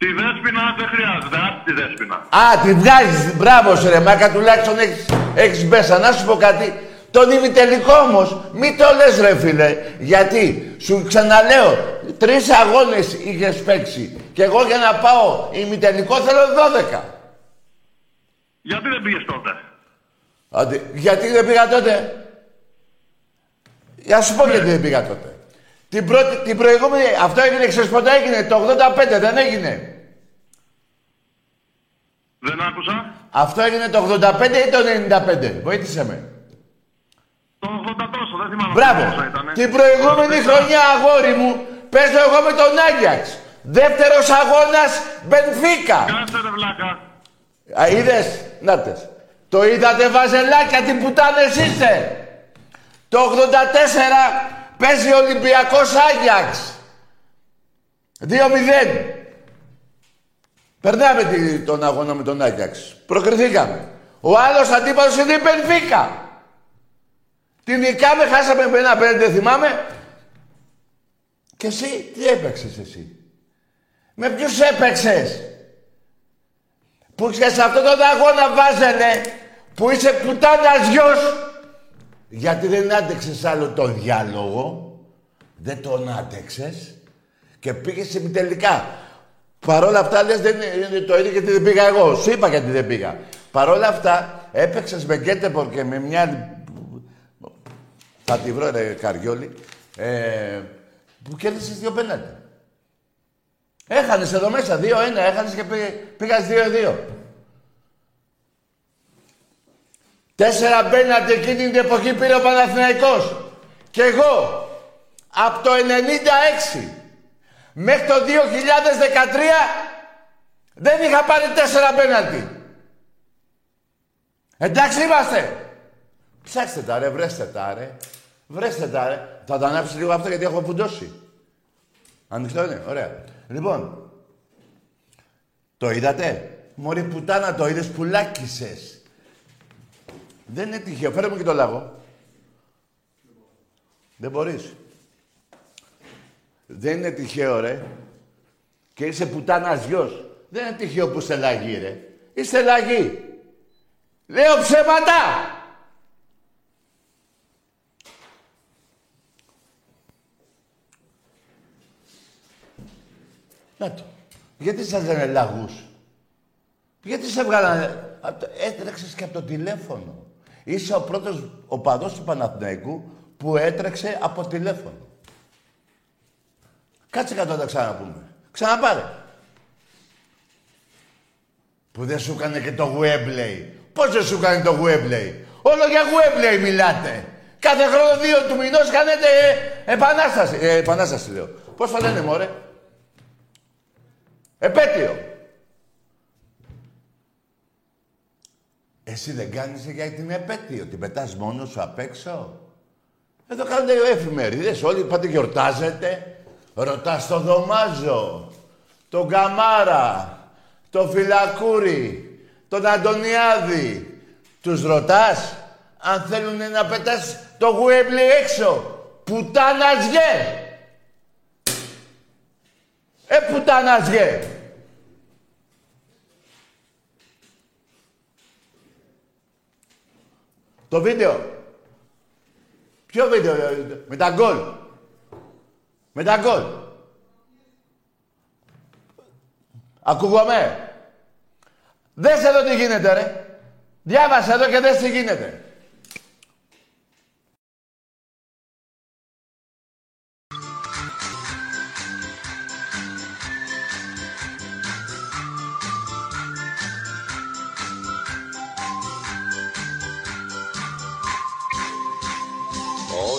S3: Τη δέσποινα δεν χρειάζεται, άσε τη δέσποινα.
S2: Α, τη βγάζεις. Μπράβο σου ρε. Μάκα τουλάχιστον έχεις, έχεις μπέσα. Να σου πω κάτι. Τον ημιτελικό όμως, μη το λες ρε φίλε. Γιατί, σου ξαναλέω, τρεις αγώνες είχες παίξει. Και εγώ για να πάω ημιτελικό θέλω 12.
S3: Γιατί δεν πήγες τότε;
S2: Άντε, γιατί δεν πήγα τότε; Για να σου πω γιατί δεν πήγα τότε. Την, πρώτη, την προηγούμενη, αυτό έγινε, ξέρεις πότε έγινε, το 85 δεν έγινε;
S3: Δεν άκουσα.
S2: Αυτό έγινε το 85 ή το 95. Βοήθησε με.
S3: Το 80 τόσο, δεν θυμάμαι
S2: Μπράβο.
S3: πόσο ήτανε.
S2: Την προηγούμενη χρονιά, αγόρι μου, παίζω εγώ με τον Άγιαξ. Δεύτερος αγώνας, Μπενφίκα.
S3: Κάτσε ρε βλάκα.
S2: Α, είδες, νάτες. Το είδατε βαζελάκια, τι πουτάνες είστε. Το 84 παίζει ο Ολυμπιακός Άγιαξ. 2-0. Περνάμε τη- τον αγώνα με τον Άγιαξ. Προκριθήκαμε. Ο άλλος αντίπαλος είναι η Μπενφίκα. Την νικάμε, χάσαμε με ένα πέντε, δεν θυμάμαι. Και εσύ, τι έπαιξες εσύ; Με ποιους έπαιξες; Που και σε αυτόν τον αγώνα βάζανε που είσαι πουτάνας γιος. Γιατί δεν άντεξες άλλο τον διάλογο. Δεν τον άντεξες. Και πήγες σε τελικά. Παρ' όλα αυτά λες δεν είναι το ίδιο γιατί δεν πήγα εγώ. Σου είπα γιατί δεν πήγα. Παρ' όλα αυτά έπαιξες με Γκέτεπορ και με μια άλλη... Θα τη βρω ρε Καριόλη. Ε, που κέρδισες δύο πέναντι. Έχανες εδώ μέσα 2-1, έχανες και πήγες, πήγας 2-2. Τέσσερα μπαίνατε εκείνη την εποχή πήρε ο Παναθηναϊκός. Και εγώ, από το 96 μέχρι το 2013, δεν είχα πάρει τέσσερα πέναλτι. Εντάξει είμαστε. Ψάξτε τα ρε, βρέστε τα ρε. Βρέστε τα ρε. Θα το ανάψει λίγο αυτό γιατί έχω φουντώσει. Ανοιχτό είναι, ωραία. Λοιπόν, το είδατε; Μωρή πουτάνα το είδες, πουλάκισες. Δεν είναι τυχαίο. Φέρε μου και το λαγό. Δεν μπορείς. Δεν είναι τυχαίο, ρε. Και είσαι πουτάνας γιος. Δεν είναι τυχαίο που είσαι λαγή, ρε. Είστε λαγή. Λέω ψέματα. Να το. Γιατί σας λένε λαγούς; Γιατί σε βγάλανε... απ' το- Έτρεξες και από το τηλέφωνο. Είσαι ο πρώτος οπαδός του Παναθηναϊκού που έτρεξε από τηλέφωνο. Κάτσε κάτω να τα ξαναπούμε. Ξαναπάρε. Που δεν σου έκανε και το Webley. Πώς δεν σου έκανε το Webley. Όλο για Webley μιλάτε. Κάθε χρόνο δύο του μηνός κάνετε ε, επανάσταση. Ε, επανάσταση λέω. Πώς το λένε μωρέ; Επέτειο. Εσύ δεν κάνεις για την επέτειο. Την πετάς μόνος σου απ' έξω. Εδώ κάνετε εφημερίδες. Όλοι πάτε γιορτάζετε. Ρωτάς τον Δωμάζο, τον Καμάρα, τον Φυλακούρη, τον Αντωνιάδη. Τους ρωτάς. αν θέλουν να πετάς το γουέμπλε έξω. Πουτάνας γε. Ε, πουτάνας γε. Το βίντεο. Ποιο βίντεο, ε, με τα γκολ. Με τα γκολ. Ακούγομαι. Δες εδώ τι γίνεται, ρε. Διάβασε εδώ και δες τι γίνεται.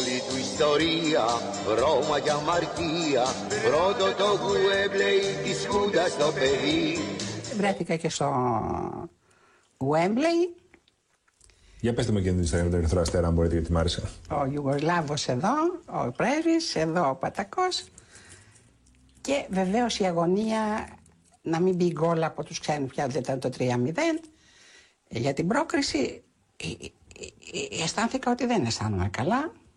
S4: Όλη του ιστορία, Ρώμα και αμαρτία. Πρώτο το γουέμπλεϊ της Χούντας στο παιδί.
S5: Βρέθηκα και στο Wembley,
S6: Για πετε μου και την Instagram του Ερυθρό Αστέρα, αν μπορείτε, γιατί μ' άρεσε.
S5: ο Ιουγκοσλάβος εδώ, ο πρέσβης, εδώ ο Πατακός. Και βεβαίως η αγωνία να μην μπει γκολ από τους ξένους πια δεν ήταν το 3-0 για την πρόκριση ε, ε, ε, ε, αισθάνθηκα ότι δεν αισθάνομαι καλά. Ε,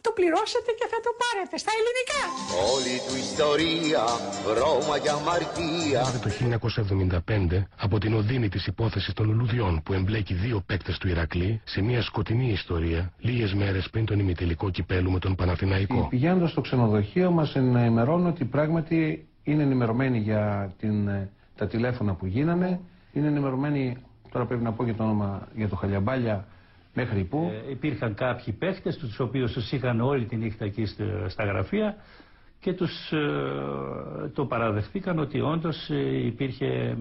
S5: το πληρώσατε και θα το πάρετε στα ελληνικά.
S4: Όλη του ιστορία, Ρώμα και αμαρτία
S7: το 1975 από την οδύνη της υπόθεσης των λουλουδιών που εμπλέκει δύο παίκτες του Ηρακλή σε μια σκοτεινή ιστορία λίγες μέρες πριν τον ημιτελικό κυπέλου με τον Παναθηναϊκό.
S8: Πηγαίνοντας στο ξενοδοχείο μας ενημερώνουν ότι πράγματι είναι ενημερωμένοι για την, ε, τα τηλέφωνα που γίνανε. Είναι ενημερωμένοι, τώρα πρέπει να πω και το όνομα για το Χαλιαμπάλια, μέχρι που.
S9: Ε, υπήρχαν κάποιοι παίχτες, τους οποίους τους είχαν όλη τη νύχτα εκεί στα- στα γραφεία και τους ε, το παραδεχτήκαν ότι όντως ε, υπήρχε ε,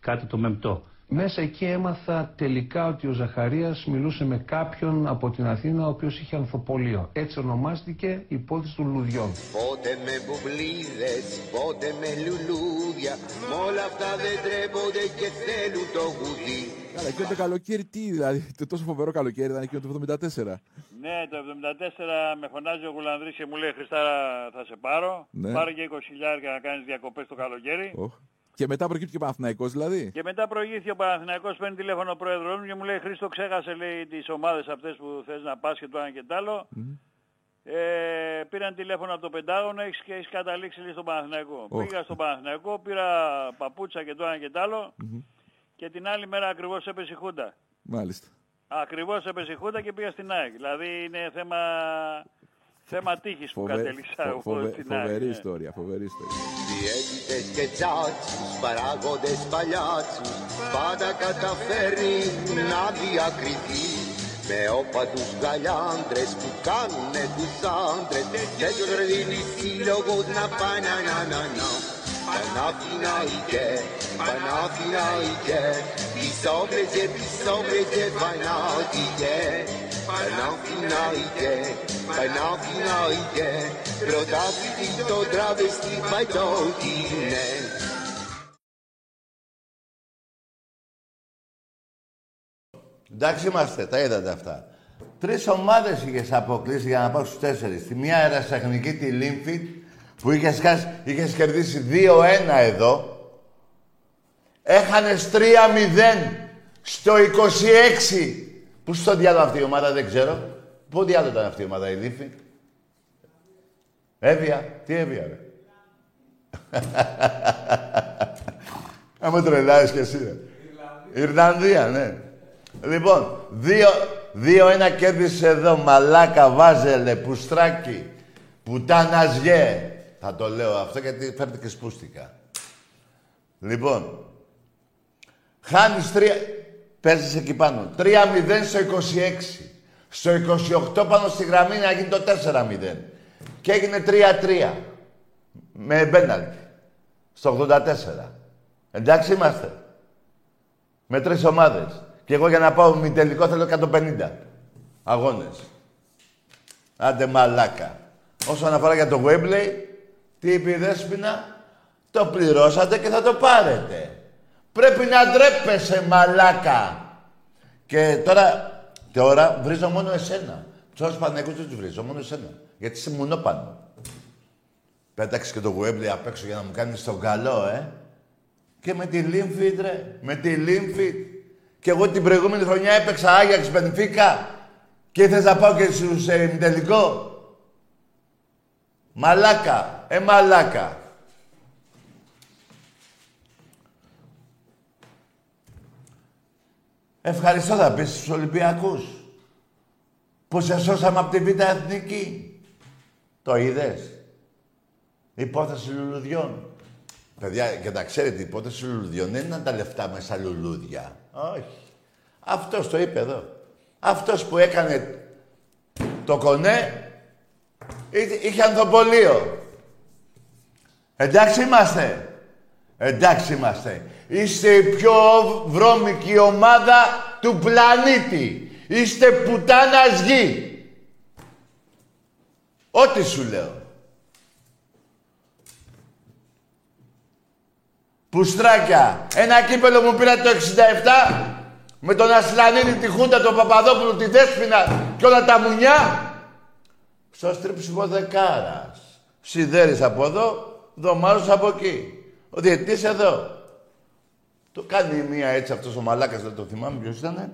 S9: κάτι το μεμπτό.
S8: Μέσα εκεί έμαθα τελικά ότι ο Ζαχαρίας μιλούσε με κάποιον από την Αθήνα ο οποίος είχε ανθοπολείο. Έτσι ονομάστηκε η υπόθεση των λουδιών.
S4: Πότε με μπουμπλίδες, πότε με λουλούδια Μ' όλα αυτά δεν τρέπονται και θέλουν το γουδί
S10: Καλά, εκείνο το καλοκαίρι τι, δηλαδή, το τόσο φοβερό καλοκαίρι ήταν εκείνο το 74.
S11: Ναι, το 74 με φωνάζει ο Γουλανδρής και μου λέει Χριστάρα θα σε πάρω.
S10: Ναι.
S11: Πάρε και 20 χιλιάρια να κάνεις διακοπές το καλοκαίρι.
S10: Οχ. Και μετά προκύπτει και Παναθηναϊκός δηλαδή.
S11: Και μετά προηγήθηκε ο Παναθηναϊκός, παίρνει τηλέφωνο ο πρόεδρος μου και μου λέει Χρήστο ξέχασε λέει τις ομάδες αυτές που θες να πας και το ένα και το άλλο. Ε, πήραν τηλέφωνο από το Πεντάγωνο έχεις, και έχεις καταλήξει λέει, στον Παναθηναϊκό.
S10: Οχ.
S11: Πήγα στον Παναθηναϊκό, πήρα παπούτσα και το ένα και το άλλο και την άλλη μέρα ακριβώς έπεσε η Χούντα.
S10: Μάλιστα.
S11: Ακριβώς έπεσε η Χούντα και πήγα στην ΑΕΚ. Δηλαδή είναι θέμα, θέμα τύχης που
S10: Φοβε-
S11: κατέληξα
S10: φο-
S11: εγώ
S10: φοβε-
S11: στην ΑΕΚ.
S10: Φοβερή
S11: ναι.
S10: ιστορία, φοβερή ιστορία.
S4: Διαίτητες και τσάτσους, παράγοντες παλιάτσους Πάντα καταφέρνει να διακριθεί Με όπατους γαλιάντρες που κάνουνε τους άντρες Και τους δίνει σύλλογος να πάνε να να να Παναθηναϊκέ, Παναθηναϊκέ Πισόβρεζε, πισόβρεζε, Παναθηναϊκέ Παναθηναϊκέ, Παναθηναϊκέ Πρωτάθλητη το τραβεστή παϊτότι είναι
S2: Εντάξει είμαστε, τα είδατε αυτά. Τρεις ομάδες είχες αποκλείσει για να πάω στους τέσσερις. Τη μία αεραστεχνική, τη Λίμφιτ, που είχες είχες κερδίσει 2-1 εδώ. Έχανες 3-0 στο 26. Πού στο διάλογο αυτή η ομάδα δεν ξέρω. Πού διάλογο ήταν αυτή η ομάδα η Λίμφιτ. Έβια. Τι έβια, ρε. Άμα τρελάεις κι εσύ, ρε. Ιρλανδία, ναι. Λοιπόν, 2-1 κέρδισε εδώ, μαλάκα, βάζελε, πουστράκι, πουτάνας γε. Θα το λέω αυτό γιατί φέρνει και σπούστηκα. Λοιπόν, χάνεις τρία... Παίζεις εκεί πάνω. 3-0 στο 26. Στο 28 πάνω στη γραμμή να γίνει το 4-0. Και έγινε 3-3. Με μπέναλτι. Στο 84. Εντάξει είμαστε. Με τρεις ομάδες. Και εγώ για να πάω μη τελικό θέλω 150 αγώνες. Άντε μαλάκα. Όσον αφορά για το Webley, τι Τι είπε η Δέσποινα; Το πληρώσατε και θα το πάρετε. Πρέπει να ντρέπεσαι, μαλάκα. Και τώρα, τώρα βρίζω μόνο εσένα. Τους άλλους Παναγικού δεν τους βρίζω, μόνο εσένα. Γιατί είσαι μονόπανο. Πέταξες και το Γουέμπλι απ' έξω για να μου κάνεις τον καλό, ε. Και με τη Λίμφη, ρε. Με τη Λίμφη. Και εγώ την προηγούμενη χρονιά έπαιξα Άγιαξ Μπενφίκα. Και θες να πάω και στους ε, τελικό. Μαλάκα. Ε, μαλάκα. Ευχαριστώ θα πεις στους Ολυμπιακούς. Που σε σώσαμε από τη Β' Εθνική. Το είδες; Υπόθεση λουλουδιών. Παιδιά, και τα ξέρετε, η υπόθεση λουλουδιών δεν είναι τα λεφτά μέσα λουλούδια. Όχι. Αυτός το είπε εδώ. Αυτός που έκανε το κονέ, είχε ανθοπολείο. Εντάξει είμαστε. Εντάξει είμαστε. Είστε η πιο βρώμικη ομάδα του πλανήτη. Είστε πουτάνας γη. Ό,τι σου λέω. Πουστράκια. Ένα κύπελο μου πήρα το 67 με τον Ασλανίδη, τη Χούντα, τον Παπαδόπουλο, τη Δέσποινα και όλα τα μουνιά. Στο στρίψιμο δεκάρας. Σιδέρης από εδώ, δωμάζος από εκεί. Ο διετής εδώ. Το κάνει μία έτσι αυτός ο μαλάκας, δεν το θυμάμαι ποιος ήταν.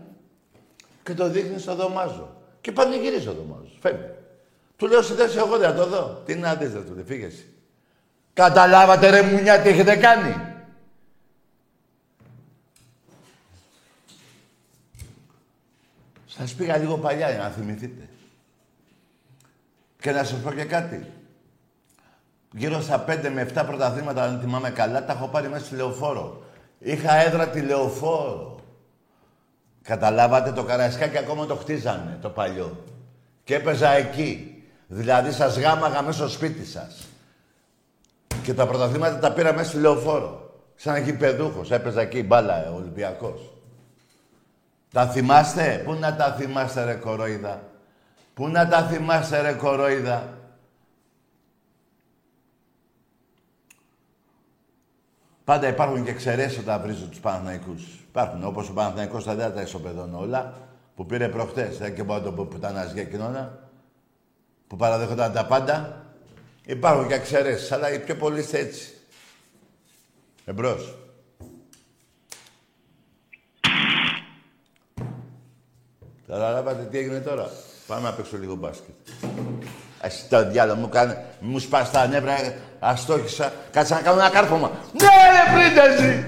S2: Και το δείχνει στο δωμάζο. Και πανηγυρίζει ο δωμάζος. Φεύγει. Του λέω σιδέρης εγώ δεν θα το δω. Τι να δεις, δεν του φύγεσαι. Καταλάβατε ρε μουνιά τι έχετε κάνει. Σας πήγα λίγο παλιά για να θυμηθείτε. Και να σας πω και κάτι. Γύρω στα 5 με 7 πρωταθλήματα, αν θυμάμαι καλά, τα έχω πάρει μέσα στη λεωφόρο. Είχα έδρα τη λεωφόρο. Καταλάβατε, το Καραϊσκάκι ακόμα το χτίζανε, το παλιό. Και έπαιζα εκεί. Δηλαδή σας γάμαγα μέσα στο σπίτι σας. Και τα πρωταθλήματα τα πήρα μέσα στη λεωφόρο. Σαν γηπεδούχος, έπαιζα εκεί μπάλα, ε, Ολυμπιακός. Τα θυμάστε; Πού να τα θυμάστε ρε κορόιδα; Πού να τα θυμάστε ρε κορόιδα; Πάντα υπάρχουν και εξαιρέσεις όταν βρίζω τους Παναθηναϊκούς. Υπάρχουν, όπως ο Παναθηναϊκός τα δεν τα ισοπεδώνω όλα, που πήρε προχτές, δεν και μπορώ να το πω για κοινόνα, που παραδέχονταν τα πάντα. Υπάρχουν και εξαιρέσεις, αλλά οι πιο πολλοί είστε έτσι. Εμπρός. Καταλάβατε τι έγινε τώρα; Πάμε να παίξω λίγο μπάσκετ. Εσύ το διάλογο μου κάνει, μου σπάς τα νεύρα, αστόχησα, κάτσε να κάνω ένα κάρφωμα. Ναι ρε πρίντεζι!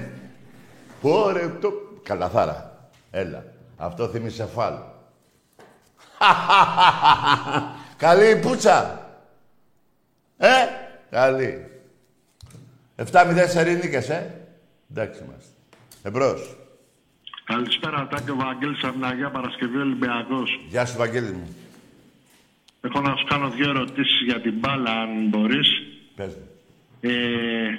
S2: Πόρε, το... Καλαθάρα. Έλα. Αυτό θύμισε φάλ. Καλή η πουτσα. Ε, καλή. 7-0 σερίνικες, ε. Εντάξει είμαστε. Εμπρός.
S3: Καλησπέρα, Τάκη ο Βαγγέλης από την Αγία Παρασκευή Ολυμπιακός.
S2: Γεια σου, Βαγγέλη μου.
S3: Έχω να σου κάνω δύο ερωτήσεις για την μπάλα, αν μπορείς.
S2: Πες μου.
S3: Ε,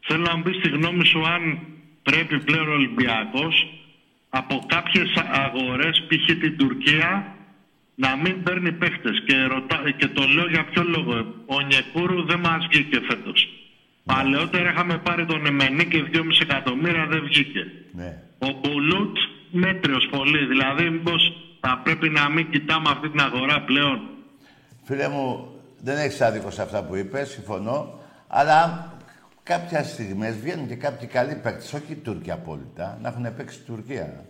S3: θέλω να μου πεις τη γνώμη σου αν πρέπει πλέον ο Ολυμπιακός από κάποιες αγορές, π.χ. την Τουρκία, να μην παίρνει παίχτες. Και, ρωτά, και το λέω για ποιο λόγο. Ο Νιεκούρου δεν μας βγήκε φέτος.
S2: Ναι.
S3: Παλαιότερα είχαμε πάρει τον Εμενή και 2,5 εκατομμύρια δεν βγήκε.
S2: Ναι.
S3: Ο Μπουλούτ μέτριος πολύ. Δηλαδή, μήπως θα πρέπει να μην κοιτάμε αυτή την αγορά πλέον.
S2: Φίλε μου, δεν έχεις άδικο σε αυτά που είπες, συμφωνώ. Αλλά κάποια στιγμές βγαίνουν και κάποιοι καλοί παίκτες, όχι οι Τούρκοι απόλυτα, να έχουν παίξει στην Τουρκία.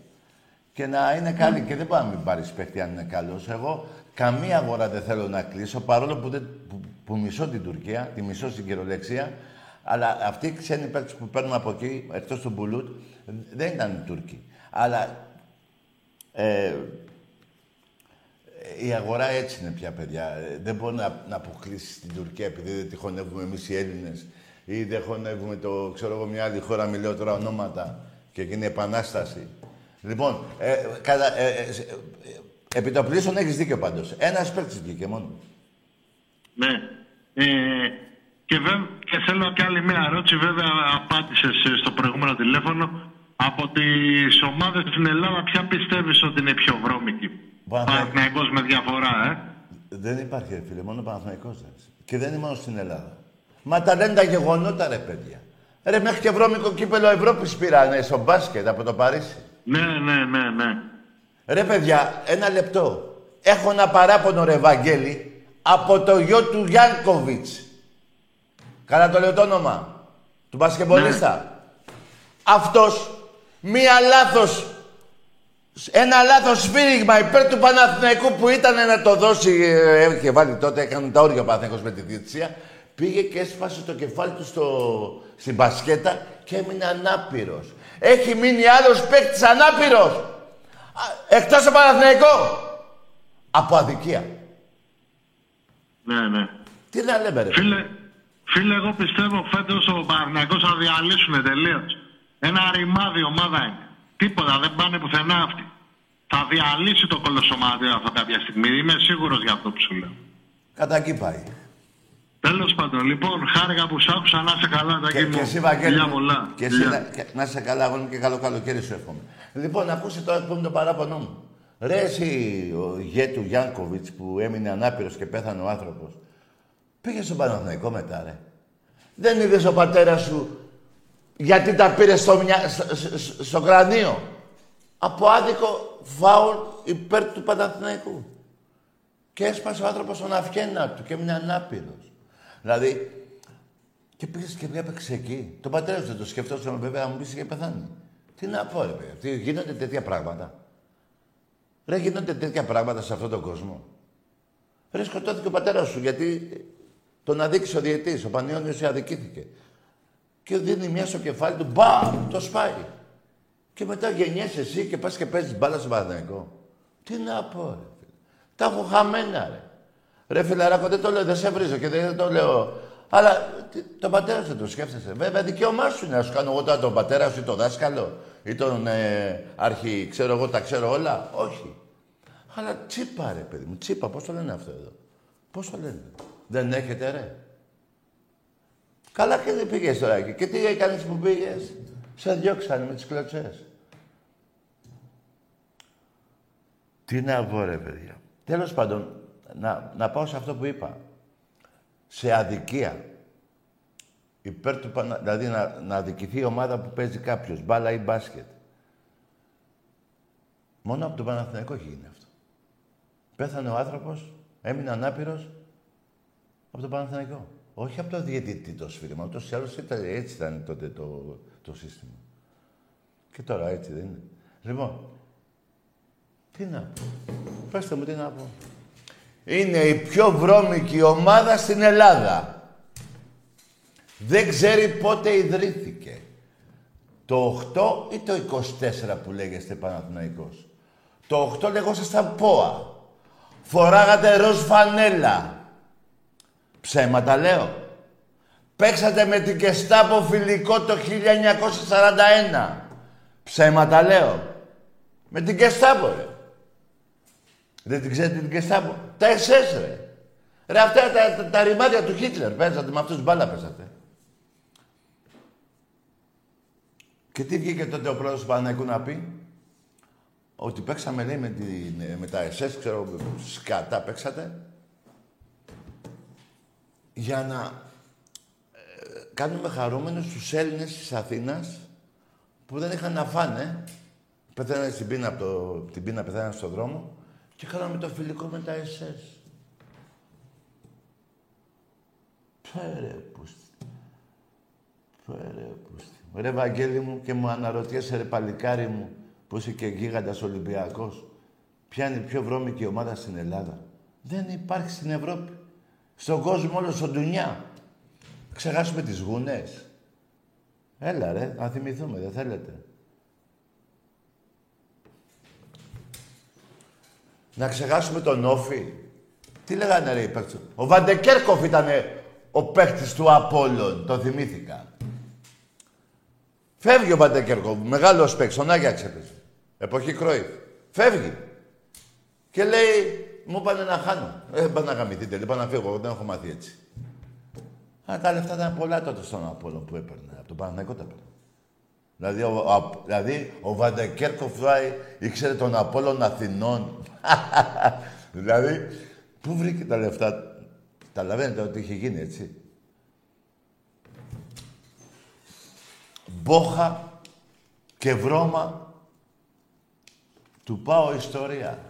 S2: Και να είναι καλοί. Και δεν μπορεί να μην πάρεις παίκτη αν είναι καλός. Εγώ καμία αγορά δεν θέλω να κλείσω, παρόλο που, δεν, που, που μισώ την Τουρκία, τη μισώ στην κυριολεξία. Αλλά αυτοί οι ξένοι παίκτες που παίρνουμε από εκεί, εκτός του Μπουλούτ, δεν ήταν Τούρκοι. Αλλά ε, η αγορά έτσι είναι πια, παιδιά. Ε, Δεν μπορεί να, να αποκλείσεις την Τουρκία επειδή δεν τη χωνεύουμε εμείς οι Έλληνες ή δεν χωνεύουμε το, ξέρω εγώ, μια άλλη χώρα, μιλάω τώρα ονόματα και γίνει επανάσταση. Λοιπόν, ε, κατα, ε, ε, ε, επί το πλήσον έχεις δίκιο πάντως. Ένας παίκτης βγήκε μόνο.
S3: Ναι. Ε, και, βέ- και θέλω και άλλη μια ερώτηση, βέβαια απάντησες ε, στο προηγούμενο τηλέφωνο. Από τις ομάδες στην Ελλάδα, ποια πιστεύεις ότι είναι η πιο βρώμικη; Παναθηναϊκός με διαφορά, ε.
S2: Δεν υπάρχει, ρε φίλε, μόνο ο Παναθηναϊκός δεν Και δεν είναι μόνο στην Ελλάδα. Μα τα λένε τα γεγονότα, ρε παιδιά. Ρε, μέχρι και βρώμικο κύπελο Ευρώπης πήρανε στο μπάσκετ από το Παρίσι.
S3: Ναι, ναι, ναι, ναι.
S2: Ρε, παιδιά, ένα λεπτό. Έχω ένα παράπονο, ρε, Βαγγέλη, από το γιο του Γιάνκοβιτς. Καλά το λέω το όνομα. Του μπασκεμπολίστα. Αυτός, μία λάθος, ένα λάθος σφύριγμα υπέρ του Παναθηναϊκού που ήταν να το δώσει, ε, είχε βάλει τότε, έκανε τα όρια ο Παναθηναϊκός με τη διετησία, πήγε και έσπασε το κεφάλι του στο, στην μπασκέτα και έμεινε ανάπηρος. Έχει μείνει άλλος παίκτης ανάπηρος. Α, Εκτός από Παναθηναϊκό. Από αδικία.
S3: Ναι, ναι.
S2: Τι να λέμε ρε.
S3: Φίλε, φίλε, εγώ πιστεύω φέτος ο Παναθηναϊκός θα διαλύσουν τελείως. Ένα ρημάδι ομάδα είναι. Τίποτα, δεν πάνε πουθενά αυτοί. Θα διαλύσει το κολοσσομάτιο αυτό κάποια στιγμή. Είμαι σίγουρος για αυτό που σου λέω.
S2: Κατά εκεί πάει.
S3: Τέλος πάντων, λοιπόν, χάρηκα που σ' άκουσα να είσαι καλά, τα
S2: Και, και εσύ, Βαγγέλη,
S3: Φιλιά
S2: μου,
S3: πολλά.
S2: και εσύ
S3: Φιλιά.
S2: να, και- να είσαι καλά, αγόρι μου, και καλό καλοκαίρι σου εύχομαι. Λοιπόν, ακούστε τώρα που είναι το παράπονο μου. Ρε εσύ, ο γέ του Γιάνκοβιτς που έμεινε ανάπηρος και πέθανε ο άνθρωπος. Πήγες στον Παναθηναϊκό μετά, ρε. Δεν είδες ο πατέρας σου γιατί τα πήρε στο, μυα... στο, στο- στο κρανίο. Από άδικο φάουλ υπέρ του Παναθηναϊκού. Και έσπασε ο άνθρωπος τον αυγένα του και έμεινε ανάπηρος. Δηλαδή, και πήγες και έπαιξε εκεί. Τον πατέρα σου δεν το σκεφτόσαμε βέβαια, να μου πεις είχε πεθάνει. Τι να πω, ρε παιδιά, τι, γίνονται τέτοια πράγματα. Ρε, γίνονται τέτοια πράγματα σε αυτόν τον κόσμο. Ρε, σκοτώθηκε ο πατέρας σου γιατί τον αδίκησε ο διαιτής, ο Πανιόνιος αδικήθηκε. Και δίνει μια στο κεφάλι του, μπαμ, το σπάει. Και μετά γεννιέσαι εσύ και πας και παίζεις μπάλα στο Παναθηναϊκό. Τι να πω, ρε. φίλε. Τα έχω χαμένα, ρε. Ρε φιλαράκο, δεν το λέω, δεν σε βρίζω και δεν το λέω. Αλλά τι- τον πατέρα σου το σκέφτεσαι. Βέβαια, δικαίωμά σου είναι να σου κάνω εγώ τώρα τον πατέρα σου ή τον δάσκαλο ή τον ε, αρχι, ξέρω εγώ, τα ξέρω όλα. Όχι. Αλλά τσίπα, ρε παιδί μου, τσίπα, πώς το λένε αυτό εδώ; Πώς το λένε; Δεν έχετε, ρε; Καλά και δεν πήγες τώρα εκεί. Και τι έκανες που πήγες; Σε διώξανε με τις κλωτσές. Τι να πω, ρε παιδιά. Τέλος πάντων, να, να πάω σε αυτό που είπα. Σε αδικία. Υπέρ του Πανα... Δηλαδή να, να αδικηθεί η ομάδα που παίζει κάποιος, μπάλα ή μπάσκετ. Μόνο από τον Παναθηναϊκό έχει γίνει αυτό. Πέθανε ο άνθρωπος, έμεινε ανάπηρος από τον Παναθηναϊκό. Όχι από το διαιτητή το σφύριγμα. Ούτως ή άλλως ήταν, έτσι ήταν τότε το, το σύστημα. Και τώρα έτσι δεν είναι. Λοιπόν, τι να πω. Πέστε μου τι να πω. Είναι η πιο βρώμικη ομάδα στην Ελλάδα. Δεν ξέρει πότε ιδρύθηκε. Το 8 ή το 24 που λέγεστε Παναθηναϊκός. Το 8 λεγόσασταν ΠΟΑ. Φοράγατε ροζ φανέλα. Ψέματα λέω. Παίξατε με την Κεστάπο φιλικό το 1941. Ψέματα λέω. Με την Κεστάπο, ρε. Δεν την ξέρετε την Κεστάπο. Τα SS, ρε. Ρε, αυτά τα, τα, τα ρημάδια του Χίτλερ. Παίζατε με αυτούς μπάλα παίζατε. Και τι βγήκε τότε ο πρόεδρος του Παναγικού να πει; Ότι παίξαμε, λέει, με, την, με τα SS, ξέρω, σκατά παίξατε. Για να ε, κάνουμε χαρούμενους τους Έλληνες της Αθήνας που δεν είχαν να φάνε. Πεθαίνανε στην πείνα, από το, την πείνα πεθαίνανε στον δρόμο και κάναμε το φιλικό με τα SS. Φέρε πούστη. Φέρε πούστη. Ρε Βαγγέλη μου και μου αναρωτιέσαι ρε παλικάρι μου που είσαι και γίγαντας Ολυμπιακός. Ποια είναι η πιο βρώμικη ομάδα στην Ελλάδα. Δεν υπάρχει στην Ευρώπη. Στον κόσμο όλο στον ντουνιά. Ξεχάσουμε τις γούνες. Έλα ρε, να θυμηθούμε, δεν θέλετε. Να ξεχάσουμε τον Όφη. Τι λέγανε ρε οι παίκτες; Ο Βαντεκέρκοφ ήταν ο παίκτης του Απόλλων. Το θυμήθηκα. Φεύγει ο Βαντεκέρκοφ, μεγάλος παίκτης, τον Άγιαξ έπαιζε. Εποχή Κρόιφ. Φεύγει. Και λέει, μου πάνε να χάνω. Ε, πάνε να γαμηθείτε, λοιπόν να φύγω, εγώ δεν έχω μάθει έτσι. Α, τα λεφτά ήταν πολλά τότε στον Απόλλων που έπαιρνε. Από τον Παναγικό τα έπαιρνε. Δηλαδή, ο, ο, δηλαδή, ο Βαντεκέρκοφ δηλαδή, ήξερε τον Απόλλων Αθηνών. δηλαδή, πού βρήκε τα λεφτά; Καταλαβαίνετε ότι είχε γίνει, έτσι. μπόχα και βρώμα του πάω ιστορία.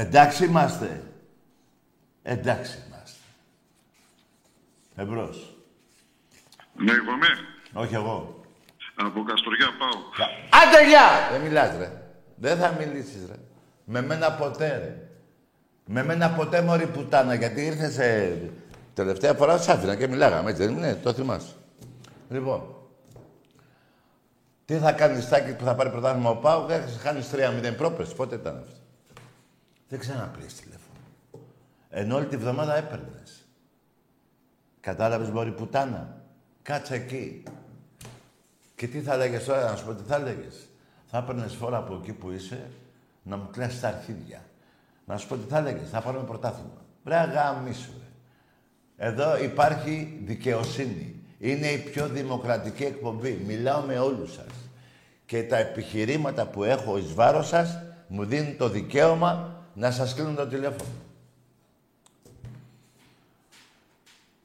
S2: Εντάξει είμαστε. Εντάξει είμαστε. Εμπρός.
S12: Ναι, εγώ είμαι.
S2: Όχι εγώ.
S12: Από Καστοριά πάω.
S2: Άντε γεια! Δεν μιλάς ρε. Δεν θα μιλήσεις ρε. Με μένα ποτέ ρε. Με μένα ποτέ μωρή πουτάνα γιατί ήρθες σε... Τελευταία φορά σ' άφηνα και μιλάγαμε έτσι δεν είναι, το θυμάσαι. Λοιπόν, τι θα κάνεις Στάκη που θα πάρει πρωτάθλημα ο Πάου και θα χάνει 3-0 πρόπερς. Πότε ήταν αυτό; Δεν ξαναπλήρες τηλέφωνο. Ενώ όλη τη βδομάδα έπαιρνες. Κατάλαβες μπορεί πουτάνα. Κάτσε εκεί. Και τι θα έλεγε τώρα, να σου πω τι θα έλεγε. Θα έπαιρνες φορά από εκεί που είσαι να μου κλέσει τα αρχίδια. Να σου πω τι θα έλεγε. Θα πάρουμε πρωτάθλημα. Βρε αγαμίσου, ρε. Εδώ υπάρχει δικαιοσύνη. Είναι η πιο δημοκρατική εκπομπή. Μιλάω με όλους σας. Και τα επιχειρήματα που έχω εις βάρος σας μου δίνουν το δικαίωμα να σας κλείνουν το τηλέφωνο.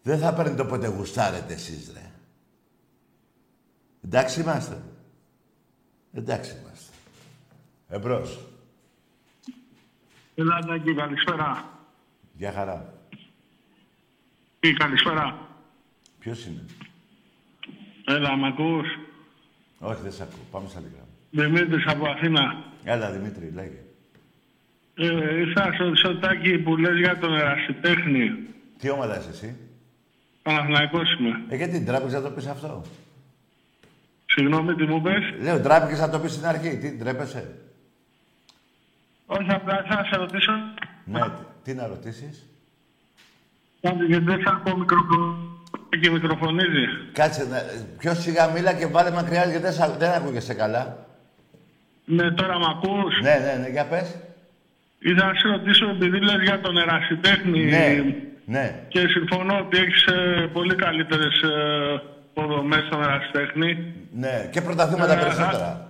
S2: Δεν θα παίρνετε όποτε γουστάρετε εσείς, ρε. Εντάξει είμαστε. Εντάξει είμαστε. Εμπρός.
S12: Ελάτε εκεί, καλησπέρα.
S2: Γεια χαρά.
S12: Τι, καλησπέρα.
S2: Ποιος είναι;
S12: Έλα, μ' ακούς;
S2: Όχι, δεν σε ακούω. Πάμε σε άλλη γράμμα.
S12: Δημήτρης από Αθήνα.
S2: Έλα, Δημήτρη, λέγε.
S12: Ε, ήρθα στο σωτάκι που λες για τον ερασιτέχνη.
S2: Τι ομάδα είσαι εσύ;
S12: Παναθηναϊκός είμαι.
S2: Ε, γιατί τράπηξε να το πεις αυτό;
S12: Συγγνώμη, τι μου πες;
S2: Λέω, τράπηκες να το πεις στην αρχή. Τι, τρέπεσαι.
S12: Όχι, απλά θα σε ρωτήσω.
S2: Ναι, τι, τι να ρωτήσεις;
S12: Κάτι, γιατί δεν θα ακούω μικροφωνίζει και μικροφωνίζει.
S2: Κάτσε, να, πιο σιγά μίλα και βάλε μακριά γιατί δεν, σ' δεν ακούγεσαι καλά.
S12: Ναι, τώρα μ' ακούς.
S2: Ναι, ναι, ναι, για πες.
S12: Ήθελα να σε ρωτήσω, επειδή λες για τον ερασιτέχνη.
S2: Ναι, ναι.
S12: Και συμφωνώ ότι έχεις ε, πολύ καλύτερες ε, υποδομές στον ερασιτέχνη.
S2: Ναι, και πρωταθλήματα
S12: Ε,
S2: περισσότερα.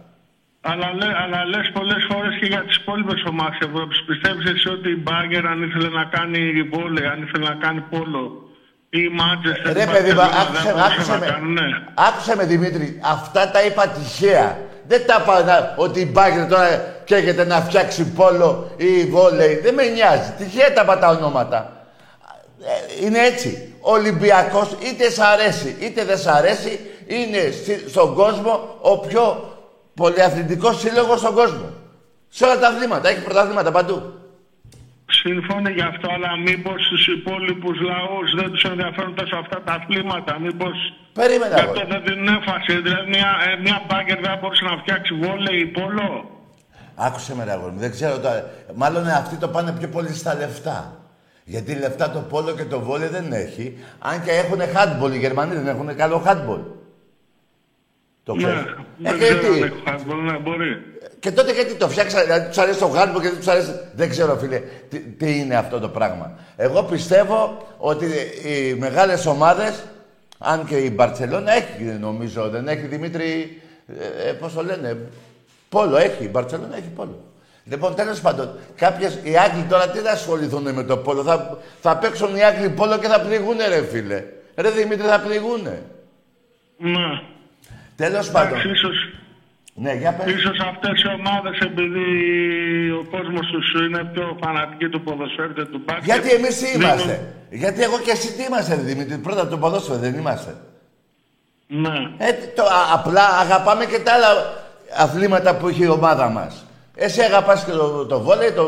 S12: Αλλά, λέ, αλλά λες πολλές φορές και για τις υπόλοιπες ομάδες της Ευρώπης. Πιστεύεις εσύ ότι η Μπάγκερ αν ήθελε να κάνει βόλε, αν ήθελε να κάνει πόλο ή η Μάντσεστερ...
S2: Ρε
S12: η
S2: παιδί μου,
S12: Μπαρσελόνα
S2: άκουσε,
S12: δεν
S2: με,
S12: μπορούσε
S2: άκουσε
S12: να
S2: με.
S12: κάνουν, ναι.
S2: Άκουσε με Δημήτρη, αυτά τα είπα τυχαία. Δεν τα είπα να- ότι η Μπάγκερ τώρα καίγεται να φτιάξει πόλο ή βόλεϊ. Δεν με νοιάζει. Τυχαία τα είπα τα ονόματα. Ε, Είναι έτσι. Ο Ολυμπιακός είτε σ' αρέσει είτε δεν σ' αρέσει είναι στη- στον κόσμο ο πιο πολυαθλητικός σύλλογος στον κόσμο. Σε όλα τα αθλήματα. Έχει πρωταθλήματα παντού.
S12: Συμφωνώ γι' αυτό, αλλά μήπως στου υπόλοιπους λαούς δεν τους ενδιαφέρουν τόσο αυτά τα αθλήματα. Μήπως.
S2: Περίμενε,
S12: Γι' αυτό
S2: αγόρι.
S12: δεν την έφαση. Δηλαδή, μια, ε, μια μπάγκερ δεν μπορούσε να φτιάξει βόλεϊ ή πόλο.
S2: Άκουσε με ρε αγόρι μου, δεν ξέρω τώρα. Μάλλον αυτοί το πάνε πιο πολύ στα λεφτά. Γιατί λεφτά το πόλο και το βόλιο δεν έχει. Αν και έχουν handball, οι Γερμανοί δεν έχουν καλό handball. Το
S12: Ναι,
S2: ξέρεις. Ε,
S12: δεν
S2: και
S12: ξέρω
S2: τι;
S12: αν έχω handball, ναι, μπορεί.
S2: Και τότε γιατί το φτιάξα, δηλαδή τους αρέσει το handball και δεν τους αρέσει... Δεν ξέρω φίλε, τι, τι είναι αυτό το πράγμα. Εγώ πιστεύω ότι οι μεγάλες ομάδες, αν και η Μπαρτσελώνα έχει νομίζω, δεν έχει Δημήτρη, ε, ε, πώς το λένε, πόλο έχει, η Μπαρτσελώνα έχει πόλο. Λοιπόν, τέλος πάντων, κάποιες, οι Άγγλοι τώρα τι θα ασχοληθούν με το πόλο, θα, θα παίξουν οι Άγγλοι πόλο και θα πληγούνε ρε φίλε. Ρε Δημήτρη θα πληγούνε.
S12: Ναι.
S2: Τέλος πάντων.
S12: Εντάξει, ίσως,
S2: Ναι, για πες.
S12: ίσως αυτές οι ομάδες επειδή ο κόσμος τους είναι πιο φανατικοί του ποδοσφαίρου και του μπάσκετ.
S2: Γιατί εμείς τι
S12: δίνουν-
S2: είμαστε. Γιατί εγώ και εσύ τι είμαστε, ρε Δημήτρη. Πρώτα το ποδόσφαιρο δεν είμαστε.
S12: Ναι.
S2: Ε, το, α- απλά αγαπάμε και τα άλλα αθλήματα που έχει η ομάδα μας. Εσύ αγαπάς και το, το βόλεϊ, το,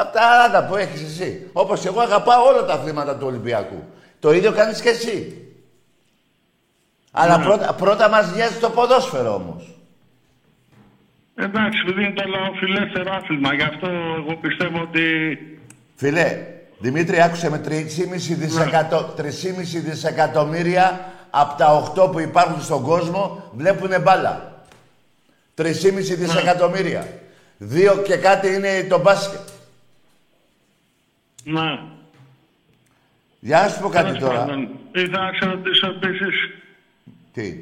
S2: απ' τα άλλα που έχεις εσύ. Όπως εγώ αγαπάω όλα τα αθλήματα του Ολυμπιακού. Το ίδιο κάνεις και εσύ. Αλλά
S12: Ναι.
S2: πρώτα, πρώτα μας νοιάζει το ποδόσφαιρο όμως.
S12: Εντάξει, επειδή είναι το λαοφιλεύθερο άθλημα, γι' αυτό εγώ πιστεύω ότι
S2: Φίλε, Δημήτρη, άκουσε με 3,5 δισεκατο... 3,5 δισεκατομμύρια από τα 8 που υπάρχουν στον κόσμο βλέπουν μπάλα. 3,5 δισεκατομμύρια. Δύο και κάτι είναι το μπάσκετ.
S12: Ναι.
S2: Για να σου πω κάτι
S12: Τέλος
S2: τώρα.
S12: πάντων, Ήθελα να σε ρωτήσω επίσης,
S2: Τι;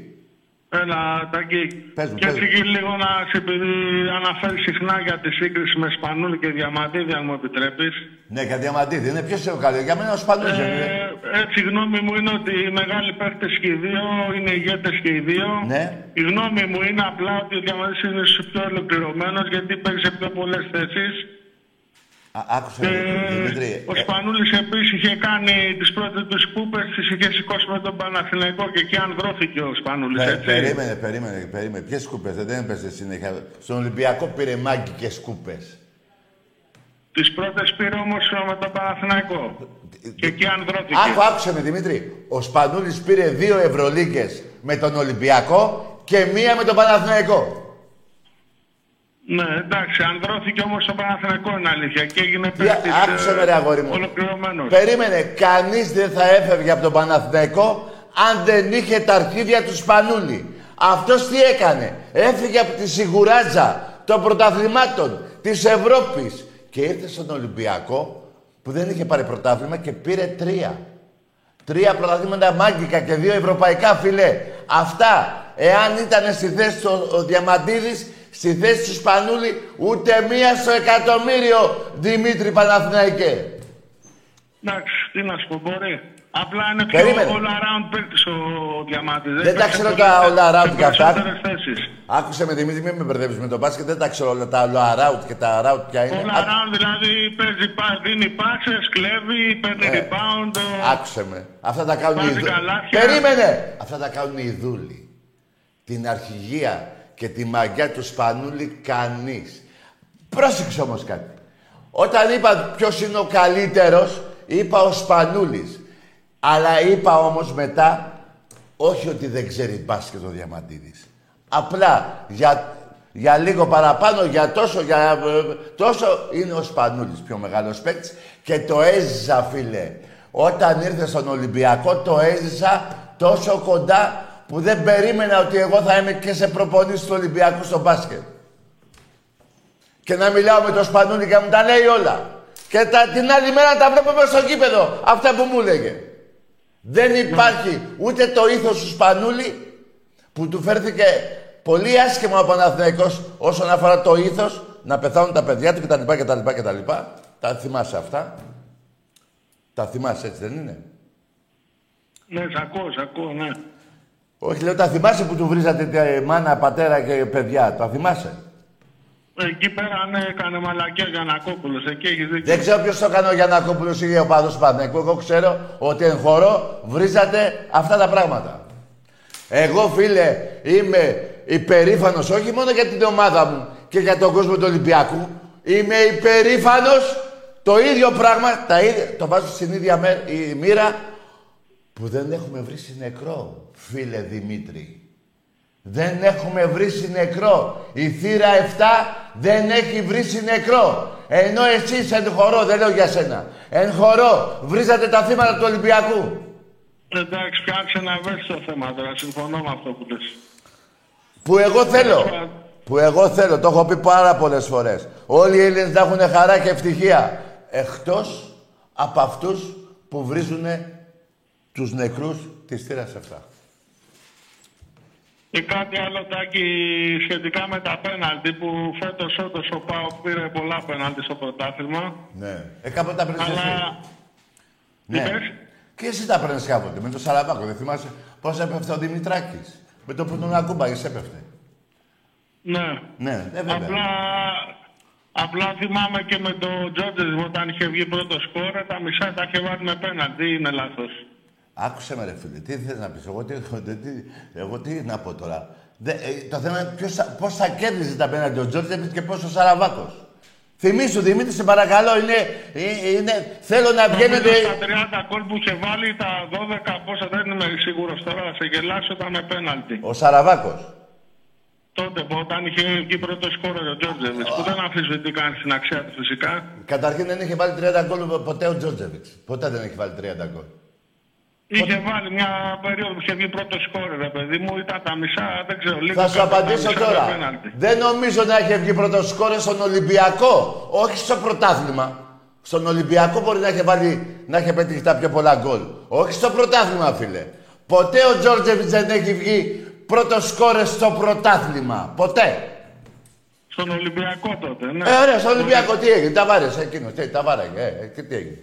S12: Έλα, Τάκη.
S2: Πες μου,
S12: και
S2: πες
S12: έτσι και λίγο να σε επειδή αναφέρει συχνά για τη σύγκριση με Σπανούλη και Διαμαντίδη, αν μου επιτρέπεις.
S2: Ναι, και διαμαντίδη. Είναι ποιος είναι ο καλύτερος. Για μένα ο Σπανούλης
S12: Ε,
S2: είναι.
S12: έτσι, η γνώμη μου είναι ότι οι μεγάλοι παίχτες και οι δύο, είναι ηγέτες και οι δύο.
S2: Ναι.
S12: Η γνώμη μου είναι απλά ότι ο Διαμαντής είναι πιο ολοκληρωμένος γιατί παίζει σε πιο πολλές θέσεις.
S2: Α, άκουσε,
S12: Ε,
S2: Δημήτρη.
S12: ο Σπανούλης επίσης είχε κάνει τις πρώτες τους κούπες, τις είχε σηκώσει με τον Παναθηναϊκό και εκεί ανδρώθηκε ο Σπανούλης,
S2: Πε-
S12: έτσι.
S2: περίμενε, περίμενε, περίμενε. Ποιες σκούπες, δεν έπαιζε συνέχεια. Στον Ολυμπιακό πήρε μάγκη και σκούπες.
S12: Τις πρώτες πήρε όμως με τον Παναθηναϊκό. Και εκεί ανδρώθηκε.
S2: Άκου, άκουσε με Δημήτρη. Ο Σπανούλης πήρε δύο Ευρωλίγκες με τον Ολυμπιακό και μία με τον Παναθηναϊκό.
S12: Ναι, εντάξει, ανδρώθηκε όμως το Παναθηναϊκό είναι αλήθεια και έγινε
S2: Για-
S12: παίκτης
S2: Άκουσε με ρε αγόρι μου.
S12: ολοκληρωμένος.
S2: Περίμενε, κανείς δεν θα έφευγε από τον Παναθηναϊκό αν δεν είχε τα αρχίδια του Σπανούλη. Αυτός τι έκανε; Έφυγε από τη σιγουράτζα των πρωταθλημάτων της Ευρώπης και ήρθε στον Ολυμπιακό που δεν είχε πάρει πρωτάθλημα και πήρε τρία. Τρία πρωταθλήματα μάγκικα και δύο ευρωπαϊκά φιλέ. Αυτά, εάν ήταν στη θέση του ο Διαμαντίδης, στη θέση του Σπανούλη, ούτε μία στο εκατομμύριο Δημήτρη Παναθηναϊκέ.
S12: Εντάξει, τι να σου πω, μπορεί. Απλά είναι πιο
S2: Περίμενε.
S12: all around παίκτης ο Διαμάτης.
S2: Δεν τα
S12: παίζει
S2: ξέρω
S12: σε
S2: τα
S12: πολλές-
S2: all around
S12: σε
S2: και αυτά.
S12: περισσότερες θέσεις.
S2: Άκουσε με Δημήτρη, μην με μπερδεύεις με τον μπάσκετ, δεν τα ξέρω όλα τα all around και τα around ποια είναι.
S12: All
S2: Άκου-
S12: around δηλαδή παίζει, πα- δίνει πάσες, κλέβει, παίρνει
S2: Ε,
S12: rebound. ο-
S2: Άκουσε με. Αυτά τα κάνουν οι
S12: Βάζει
S2: δούλοι.
S12: καλάθια.
S2: Περίμενε! Αυτά τα κάνουν οι δούλοι. Την αρχηγία και τη μαγιά του Σπανούλη κανείς. Πρόσεξε όμως κάτι. Όταν είπα ποιος είναι ο καλύτερος, είπα ο Σπανούλης. Αλλά είπα όμως μετά, όχι ότι δεν ξέρει μπάσκετ ο Διαμαντίδης. Απλά για, για λίγο παραπάνω, για τόσο, για, ε, τόσο είναι ο Σπανούλης πιο μεγάλος παίκτης και το έζησα φίλε. Όταν ήρθε στον Ολυμπιακό το έζησα τόσο κοντά που δεν περίμενα ότι εγώ θα είμαι και σε προπονήσεις του Ολυμπιακού στο μπάσκετ. Και να μιλάω με τον Σπανούλη και μου τα λέει όλα. Και τα, την άλλη μέρα τα βλέπω μέσα στο γήπεδο. Αυτά που μου έλεγε. Δεν υπάρχει ούτε το ήθος του Σπανούλη που του φέρθηκε πολύ άσχημα ο Παναθηναϊκός όσον αφορά το ήθος να πεθάνουν τα παιδιά του κτλ. κτλ, κτλ. Τα θυμάσαι αυτά; Τα θυμάσαι έτσι δεν είναι;
S12: Ναι, σ' ακούω, σ' ακούω, ναι.
S2: Όχι λέω τα θυμάσαι που του βρίζατε τε- μάνα, πατέρα και παιδιά. Τα θυμάσαι;
S12: Εκεί πέρα ναι, έκανε μαλακία Γιανακόπουλος, εκεί έχεις δίκιο.
S2: Δεν ξέρω ποιος το έκανε ο Γιαννακόπουλο ή ο παδός του Παναθηναϊκού. Εγώ ξέρω ότι εν χορό βρίζατε αυτά τα πράγματα. Εγώ φίλε είμαι υπερήφανος όχι μόνο για την ομάδα μου και για τον κόσμο του Ολυμπιακού. Είμαι υπερήφανος το ίδιο πράγμα, τα ίδια, το βάζω στην ίδια μέ- η μοίρα που δεν έχουμε βρει νεκρό, φίλε Δημήτρη. Δεν έχουμε βρει νεκρό. Η θύρα 7 δεν έχει βρει νεκρό. Ενώ εσείς εν χορό, δεν λέω για σένα, εν χορό βρίζατε τα θύματα του Ολυμπιακού.
S12: Εντάξει, φτιάξε ένα ευαίσθητο θέμα τώρα, συμφωνώ με αυτό που λες.
S2: Που εγώ θέλω. Που εγώ θέλω, το έχω πει πάρα πολλές φορές. Όλοι οι Έλληνες να έχουν χαρά και ευτυχία. Εκτός από αυτούς που βρίζουν τους νεκρούς της θύρας 7.
S12: Και κάτι άλλο, Τάκη, σχετικά με τα πέναλτι που φέτος όντως ο ΠΑΟΚ πήρε πολλά πέναλτι στο πρωτάθλημα.
S2: Ναι. Ε, κάποτε τα παίρνεις εσύ;
S12: Αλλά
S2: Ναι.
S12: είπες;
S2: Και εσύ τα παίρνεις κάποτε, με το Σαραβάκο. Δεν θυμάσαι πώς έπεφτε ο Δημητράκης; Με το που τον ακούμπαγες έπεφτε.
S12: Ναι.
S2: Ναι, ε, βέβαια.
S12: Απλά, απλά θυμάμαι και με τον Τζότζες όταν είχε βγει πρώτος σκόρ, τα μισά τα είχε βάλει με πέναλτι. Είναι λάθος.
S2: Άκουσε με ρε φίλε, τι θες να πεις, εγώ τι, τι, εγώ τι να πω τώρα. Δε, ε, το θέμα είναι ποιος, θα- πώς θα κέρδιζε τα πέναλτι ο Τζόρτζεβιτς και πώς ο Σαραβάκος. Θυμήσου, Δημήτρη, σε παρακαλώ, είναι, ε, είναι, θέλω να βγαίνετε...
S12: Νομίζω Στα 30 γκολ που είχε βάλει, τα 12 πόσα δεν είμαι σίγουρος τώρα, θα σε γελάσω, ήταν με πέναλτι.
S2: Ο Σαραβάκος.
S12: Τότε που όταν είχε βγει πρώτος σκόρερ ο Τζόρτζεβιτς, που δεν αμφισβητεί καν στην αξία του φυσικά.
S2: Καταρχήν δεν είχε βάλει 30 γκολ ποτέ ο Τζόρτζεβιτ. Ποτέ δεν έχει βάλει 30 γκολ.
S12: Είχε βάλει μια περίοδο που είχε βγει πρώτος σκόρ, ρε παιδί μου, ήταν τα μισά, δεν ξέρω, λίγο.
S2: Θα σου
S12: κάτω από τα
S2: απαντήσω
S12: μισά
S2: τώρα.
S12: με πέναλτι.
S2: Δεν νομίζω να έχει βγει πρώτος σκόρε στον Ολυμπιακό. Όχι στο πρωτάθλημα. Στον Ολυμπιακό μπορεί να έχει, βάλει, να έχει πετύχει τα πιο πολλά γκολ. Όχι στο πρωτάθλημα, φίλε. Ποτέ ο Τζόρτζεβιτς δεν έχει βγει πρώτος σκόρε στο πρωτάθλημα. Ποτέ.
S12: Στον Ολυμπιακό τότε, ναι.
S2: Ε, ωραία, στο Ολυμπιακό τι έγινε. Τα βάρεσε εκείνος. Τι, τα βάραγε. Ε, και τι έγινε.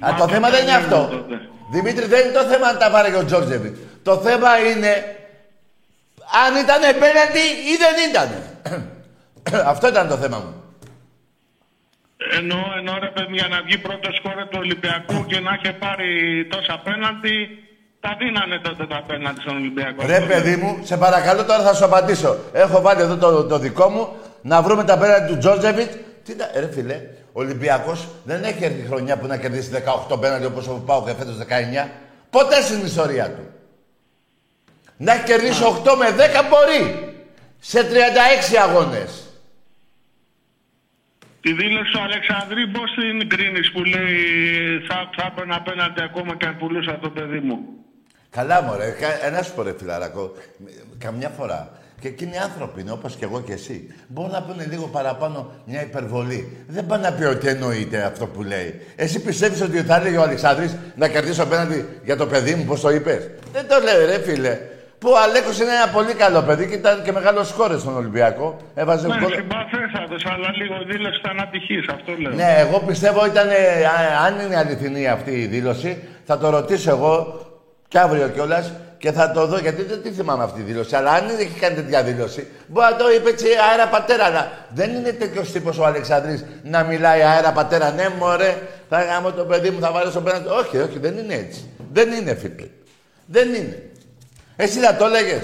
S2: Α, το θέμα δεν είναι αυτό. Δημήτρη, δεν είναι το θέμα αν τα βάραγε ο Τζόρτζεβιτς. Το θέμα είναι αν ήταν πέναντι ή δεν ήταν. αυτό ήταν το θέμα μου.
S12: Ενώ, ενώ ρε παιδί για να βγει πρώτος σκόρε του Ολυμπιακού και να είχε πάρει τόσα πέναντι, τα δίνανε τότε τα πέναντι στον Ολυμπιακό.
S2: Ρε παιδί μου, σε παρακαλώ τώρα θα σου απαντήσω. Έχω βάλει εδώ το, το δικό μου να βρούμε τα πέναντι του Τζόρτζεβιτς. Τι τα, ρε φίλε, ο Ολυμπιακός δεν έχει έρθει χρονιά που να κερδίσει 18 πέναντι όπως ο Πάο και φέτος 19. Ποτέ στην ιστορία του. Να έχει κερδίσει 8 με 10 μπορεί. Σε 36 αγώνες.
S12: Τη δήλωση του Αλεξανδρή πώς την κρίνεις που λέει θα, θα έπαιρνα απέναντι ακόμα και αν πουλούσα το παιδί μου.
S2: Καλά μωρέ, κα- ένα σου πω ρε φιλαράκο, καμιά φορά. Και εκείνοι άνθρωποι είναι όπως και εγώ και εσύ. Μπορούν να πούνε λίγο παραπάνω μια υπερβολή. Δεν πάνε να πει ότι εννοείται αυτό που λέει. Εσύ πιστεύεις ότι θα έλεγε ο Αλεξάνδρης να κερδίσω απέναντι για το παιδί μου, πώς το είπες; Δεν το λέει ρε φίλε. Που ο Αλέκος είναι ένα πολύ καλό παιδί και ήταν και μεγάλος σκόρε στον Ολυμπιακό. Έβαζε
S12: Ναι,
S2: γκολ-
S12: συμπαθέστατος, αλλά λίγο η δήλωση ήταν ατυχής, αυτό λέω.
S2: Ναι, εγώ πιστεύω ήταν, ε, α- αν είναι αληθινή αυτή η δήλωση, θα το ρωτήσω εγώ και αύριο κιόλας και θα το δω γιατί δεν τη θυμάμαι αυτή τη δήλωση. Αλλά αν έχει κάνει τέτοια δήλωση, μπορεί να το είπε έτσι αέρα πατέρα. Αλλά δεν είναι τέτοιος τύπος ο Αλεξανδρής να μιλάει αέρα πατέρα. Ναι, μωρέ, θα γάμω το παιδί μου, θα βάλω στο πέναντι. Όχι, όχι, δεν είναι έτσι. Δεν είναι φίλε. Δεν είναι. Εσύ θα το έλεγες.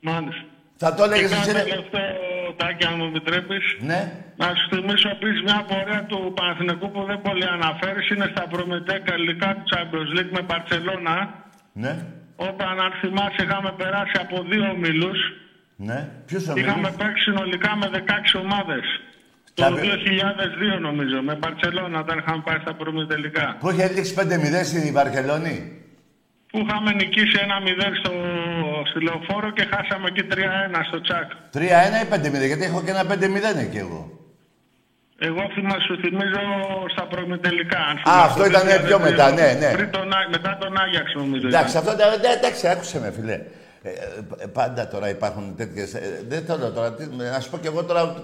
S12: Μάλιστα.
S2: Θα το έλεγες
S12: Και
S2: εσύ.
S12: ένα
S2: ρε.
S12: τελευταίο, Τάκη, αν μου επιτρέπεις.
S2: Ναι.
S12: Να σου θυμίσω επίσης μια πορεία του Παναθηνικού που δεν πολύ αναφέρεις. Είναι στα προμετέκα υλικά του Champions League με Παρσελώνα.
S2: Ναι.
S12: Όταν αν θυμάσαι είχαμε περάσει από δύο ομίλους.
S2: Ναι. Ποιους
S12: Είχαμε παίξει συνολικά με 16 ομάδες. Το
S2: Champions-
S12: 2002 νομίζω, με Μπαρσελόνα όταν είχαμε πάει στα προμετελικά.
S2: Που είχε λήξει 5-0 στην Βαρκελόνη;
S12: Που είχαμε νικήσει 1-0 στο, στη λεωφόρο και χάσαμε εκεί 3-1 στο τσακ.
S2: 3-1 ή 5-0, γιατί έχω και ένα 5-0 εκεί εγώ.
S12: Εγώ θυμά, σου θυμίζω στα προμετελικά. αν
S2: Α,
S12: θυμάσαι,
S2: αυτό
S12: το
S2: ήταν
S12: 2002.
S2: πιο μετά, ναι, ναι.
S12: Πριν τον, Ά- μετά τον Άγιαξ νομίζω.
S2: Εντάξει,
S12: ήταν.
S2: αυτό ήταν. ναι, Εντάξει, άκουσε με, φιλέ. Ε, ε, πάντα τώρα υπάρχουν τέτοιες. δεν θέλω τώρα. Τι, να σου πω κι εγώ τώρα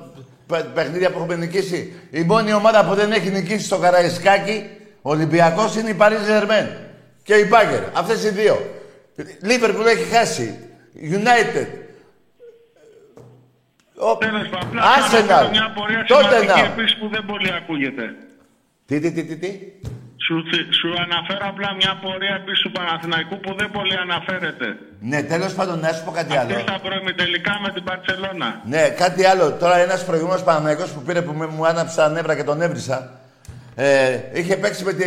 S2: παι- παιχνίδια που έχουμε νικήσει. Η μόνη ομάδα που δεν έχει νικήσει στο Καραϊσκάκι, ο Ολυμπιακός είναι η Paris Germain και η Μπάγκερ. Αυτές οι δύο. Λίβερπουλ έχει χάσει. United.
S12: Τέλος πάντων, απλά
S2: Arsenal.
S12: θέλω να κάνω μια πορεία
S2: Τότε
S12: σημαντική
S2: να.
S12: επίσης που δεν πολύ ακούγεται.
S2: Τι, τι, τι, τι, τι;
S12: Σου, θυ- σου αναφέρω απλά μια πορεία επίσης του Παναθηναϊκού που δεν πολύ αναφέρεται.
S2: Ναι, τέλος πάντων, να σου πω κάτι άλλο.
S12: Αυτή στα προημιτελικά με την Παρσελώνα.
S2: Ναι, κάτι άλλο. Τώρα ένας προηγούμενος Παναγιώτο που πήρε που με- μου άναψε τα νεύρα και τον έβρισα. Ε, είχε παίξει με τη.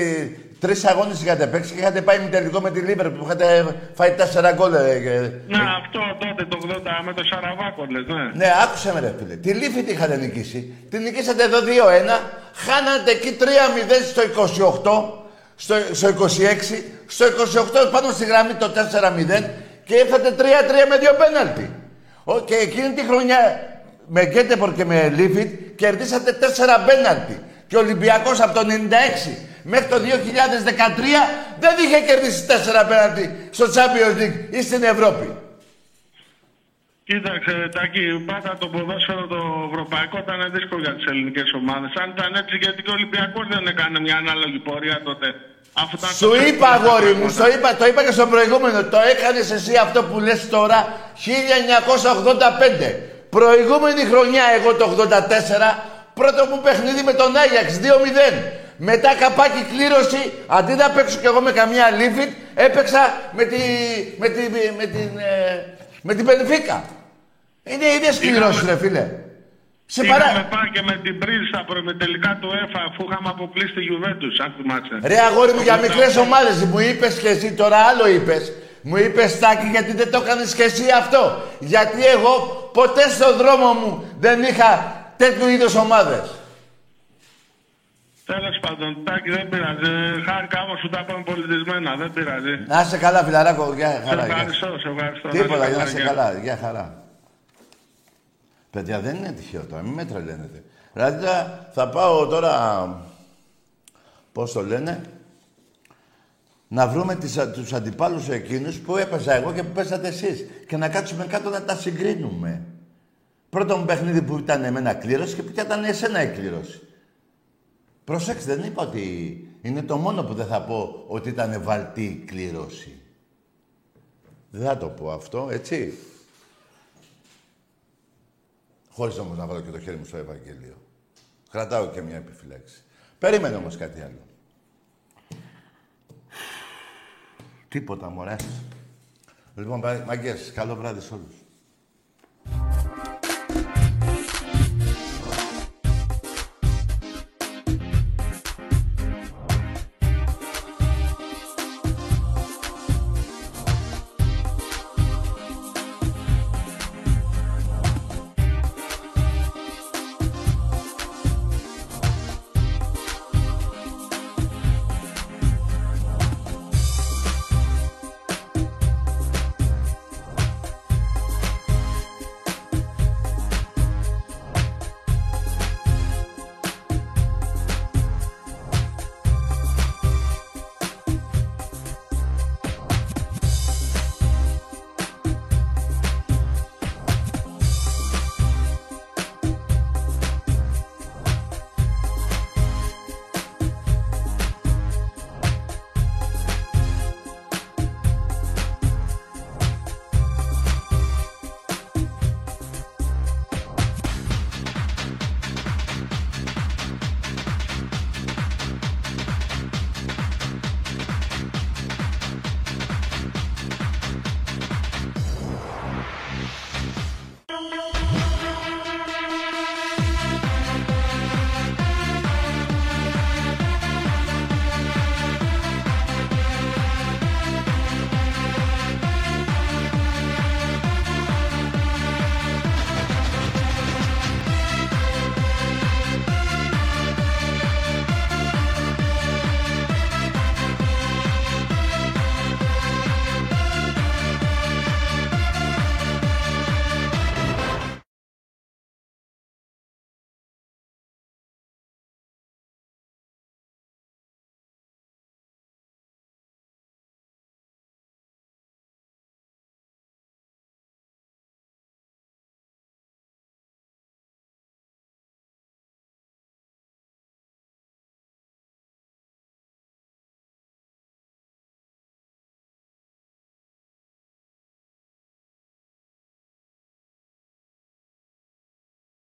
S2: Τρεις αγώνες είχατε παίξει και είχατε πάει με τελικό με τη Λίβερ που είχατε φάει τέσσερα γκολ. ε, και-
S12: Ναι, αυτό τότε το 80 με το Σαραβάκο λες, ναι.
S2: Ναι, άκουσε με ρε φίλε. Τη Λίφη τι είχατε νικήσει. Τη νικήσατε εδώ 2-1. Χάνατε εκεί 3-0 στο 28. Στο, στο 26. Στο 28 πάνω στη γραμμή το 4-0. Και ήρθατε 3-3 με δύο πέναλτι. Ο, και εκείνη τη χρονιά με Γκέτεπορ και με Λίφιτ κερδίσατε 4 πέναλτι. Και ο Ολυμπιακός από το 96 μέχρι το 2013 δεν είχε κερδίσει 4 πέναλτι στο Champions League ή στην Ευρώπη.
S12: Κοίταξε, Τάκη, πάντα το ποδόσφαιρο το ευρωπαϊκό ήταν δύσκολο για τις ελληνικές ομάδες. Αν ήταν έτσι, γιατί και ο Ολυμπιακός δεν έκανε μια ανάλογη πορεία τότε. Αφού ήταν
S2: Σου
S12: το-
S2: είπα, αγόρι μου, στο είπα, το είπα και στο προηγούμενο. Το έκανες εσύ αυτό που λες τώρα 1985. Προηγούμενη χρονιά, εγώ το 84, πρώτο μου παιχνίδι με τον Άγιαξ 2-0. Μετά καπάκι κλήρωση, αντί να παίξω κι εγώ με καμιά λίφιτ, έπαιξα με, τη, με, τη, με την, ε, με την Πενφύκα. Είναι οι ίδιες κληρώσεις, ρε φίλε. Σε
S12: Είχαμε
S2: παρά...
S12: πάει και με την Πρίζ στα προμετελικά του ΕΦΑ αφού είχαμε αποκλείσει τη Γιουβέντους, αν θυμάσαι.
S2: Ρε αγόρι μου, για μικρές ομάδες μου είπες και εσύ τώρα άλλο είπες. Μου είπες Τάκη γιατί δεν το έκανες και εσύ αυτό; Γιατί εγώ ποτέ στον δρόμο μου δεν είχα τέτοιου είδους ομάδες.
S12: Τέλος πάντων, Τάκη δεν πειράζει. Χάρηκα όμως που τα πάμε πολιτισμένα, δεν πειράζει.
S2: Να είσαι καλά φιλαράκο, γεια
S12: Σε
S2: χαρά. γεια.
S12: ευχαριστώ, σε ευχαριστώ.
S2: Τίποτα, για να
S12: είσαι
S2: είσαι καλά, γεια χαρά. Παιδιά, δεν είναι τυχαίο τώρα, μην με τρελαίνετε. Δηλαδή θα- θα πάω τώρα, πώς το λένε, να βρούμε τις, α- τους αντιπάλους εκείνους που έπαιζα εγώ και που παίζατε εσείς. Και να κάτσουμε κάτω να τα συγκρίνουμε. Πρώτο μου παιχνίδι που ήταν εμένα κλήρωση και που ήταν εσένα η κλήρωση. Προσέξτε, δεν είπα ότι είναι το μόνο που δεν θα πω ότι ήταν βαλτή η κλήρωση. Δεν θα το πω αυτό, έτσι. Χωρίς όμως να βάλω και το χέρι μου στο Ευαγγέλιο. Κρατάω και μια επιφυλάξη. Περίμενε όμως κάτι άλλο. Τίποτα, μωρέ. Λοιπόν, μαγκές, καλό βράδυ σε όλους.